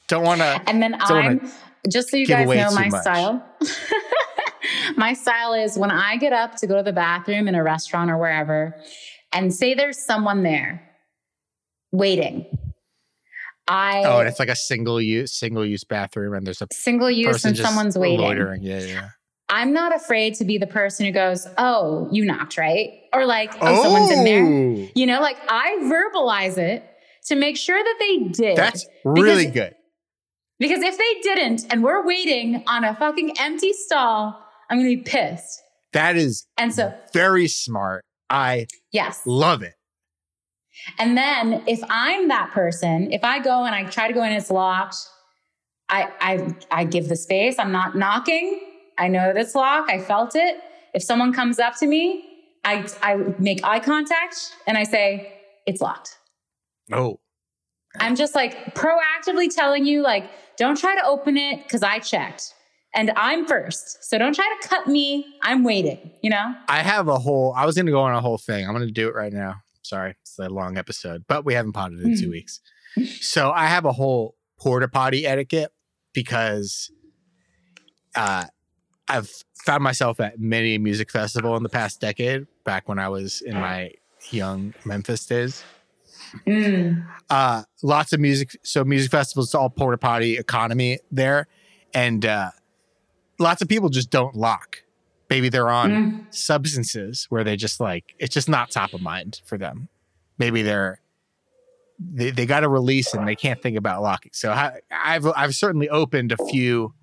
don't want to. And then I'm just so you guys know my much. style. my style is when I get up to go to the bathroom in a restaurant or wherever, and say there's someone there waiting I oh, and it's like a single use single use bathroom, and there's a single use and someone's waiting. Loitering. Yeah, yeah. I'm not afraid to be the person who goes, "Oh, you knocked, right?" Or like, "Oh, oh. someone's in there." Oh! You know, like I verbalize it to make sure that they did. That's really good. Because if they didn't, and we're waiting on a fucking empty stall, I'm gonna be pissed. That is and so very smart. I yes love it. And then if I'm that person, if I go and I try to go in, it's locked. I I I give the space. I'm not knocking. I know that it's locked. I felt it. If someone comes up to me, I I make eye contact and I say it's locked. Oh. I'm just like proactively telling you like don't try to open it cuz I checked. And I'm first. So don't try to cut me. I'm waiting, you know? I have a whole I was going to go on a whole thing. I'm going to do it right now. Sorry, it's a long episode, but we haven't potted in two hmm. weeks. So I have a whole porta potty etiquette because uh, I've found myself at many music festival in the past decade. Back when I was in my young Memphis days. Mm. Uh, lots of music. So music festivals, all porta potty economy there, and uh, lots of people just don't lock. Maybe they're on mm. substances where they just like it's just not top of mind for them. Maybe they're they, they got a release and they can't think about locking. So I, i've i've certainly opened a few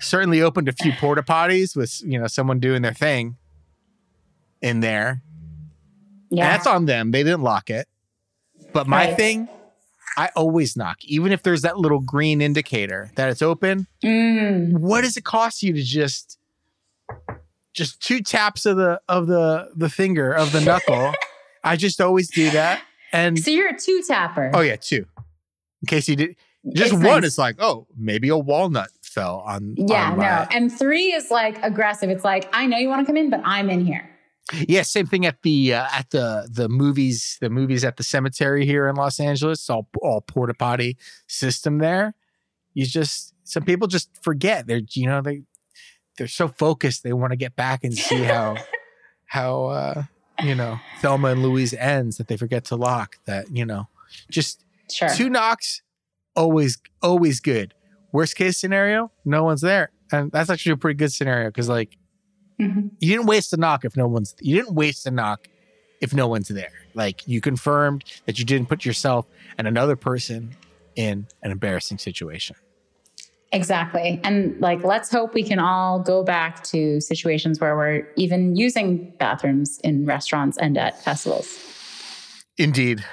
certainly opened a few porta potties with you know someone doing their thing in there. Yeah. And that's on them. They didn't lock it but my right. thing I always knock, even if there's that little green indicator that it's open. Mm. What does it cost you to just just two taps of the of the the finger of the knuckle. I just always do that. And so you're a two tapper. Oh yeah, two. In case you did just it's one nice. is like, oh, maybe a walnut fell on. Yeah, on no. And three is like aggressive. It's like, I know you want to come in, but I'm in here. Yeah, same thing at the uh, at the the movies the movies at the cemetery here in Los Angeles. All all porta potty system there. You just some people just forget. They're you know they they're so focused they want to get back and see how how uh, you know Thelma and Louise ends that they forget to lock. That you know just Sure. two knocks always always good. Worst case scenario, no one's there, and that's actually a pretty good scenario because like Mhm. you didn't waste a knock if no one's you didn't waste a knock if no one's there like you confirmed that you didn't put yourself and another person in an embarrassing situation Exactly. And like, let's hope we can all go back to situations where we're even using bathrooms in restaurants and at festivals. indeed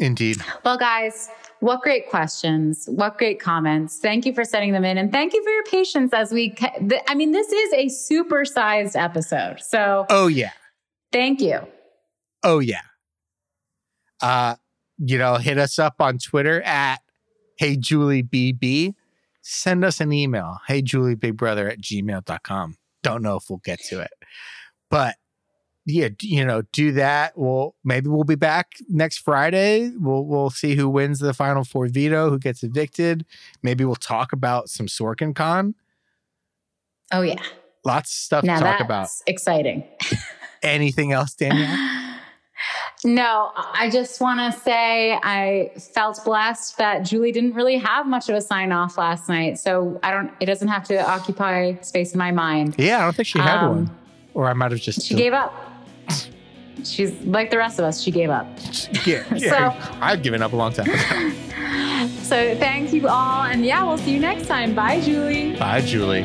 indeed Well, guys, what great questions. What great comments. Thank you for sending them in. And thank you for your patience as we, ca- th- I mean, this is a super-sized episode. So oh yeah thank you. oh yeah uh you know hit us up on twitter at hey julie bb send us an email hey julie big brother at gmail.com don't know if we'll get to it but yeah you know do that we'll maybe we'll be back next friday we'll we'll see who wins the final four veto who gets evicted maybe we'll talk about some sorkin con Oh, yeah. lots of stuff Now to talk that's about exciting. anything else danielle No, I just want to say I felt blessed that Julie didn't really have much of a sign off last night. So I don't, it doesn't have to occupy space in my mind. yeah i don't think she had Um, one or i might have just She gave up. She's like the rest of us, she gave up. yeah, yeah. So- i've given up a long time ago So thank you all. And yeah, we'll see you next time. Bye, Julie. bye julie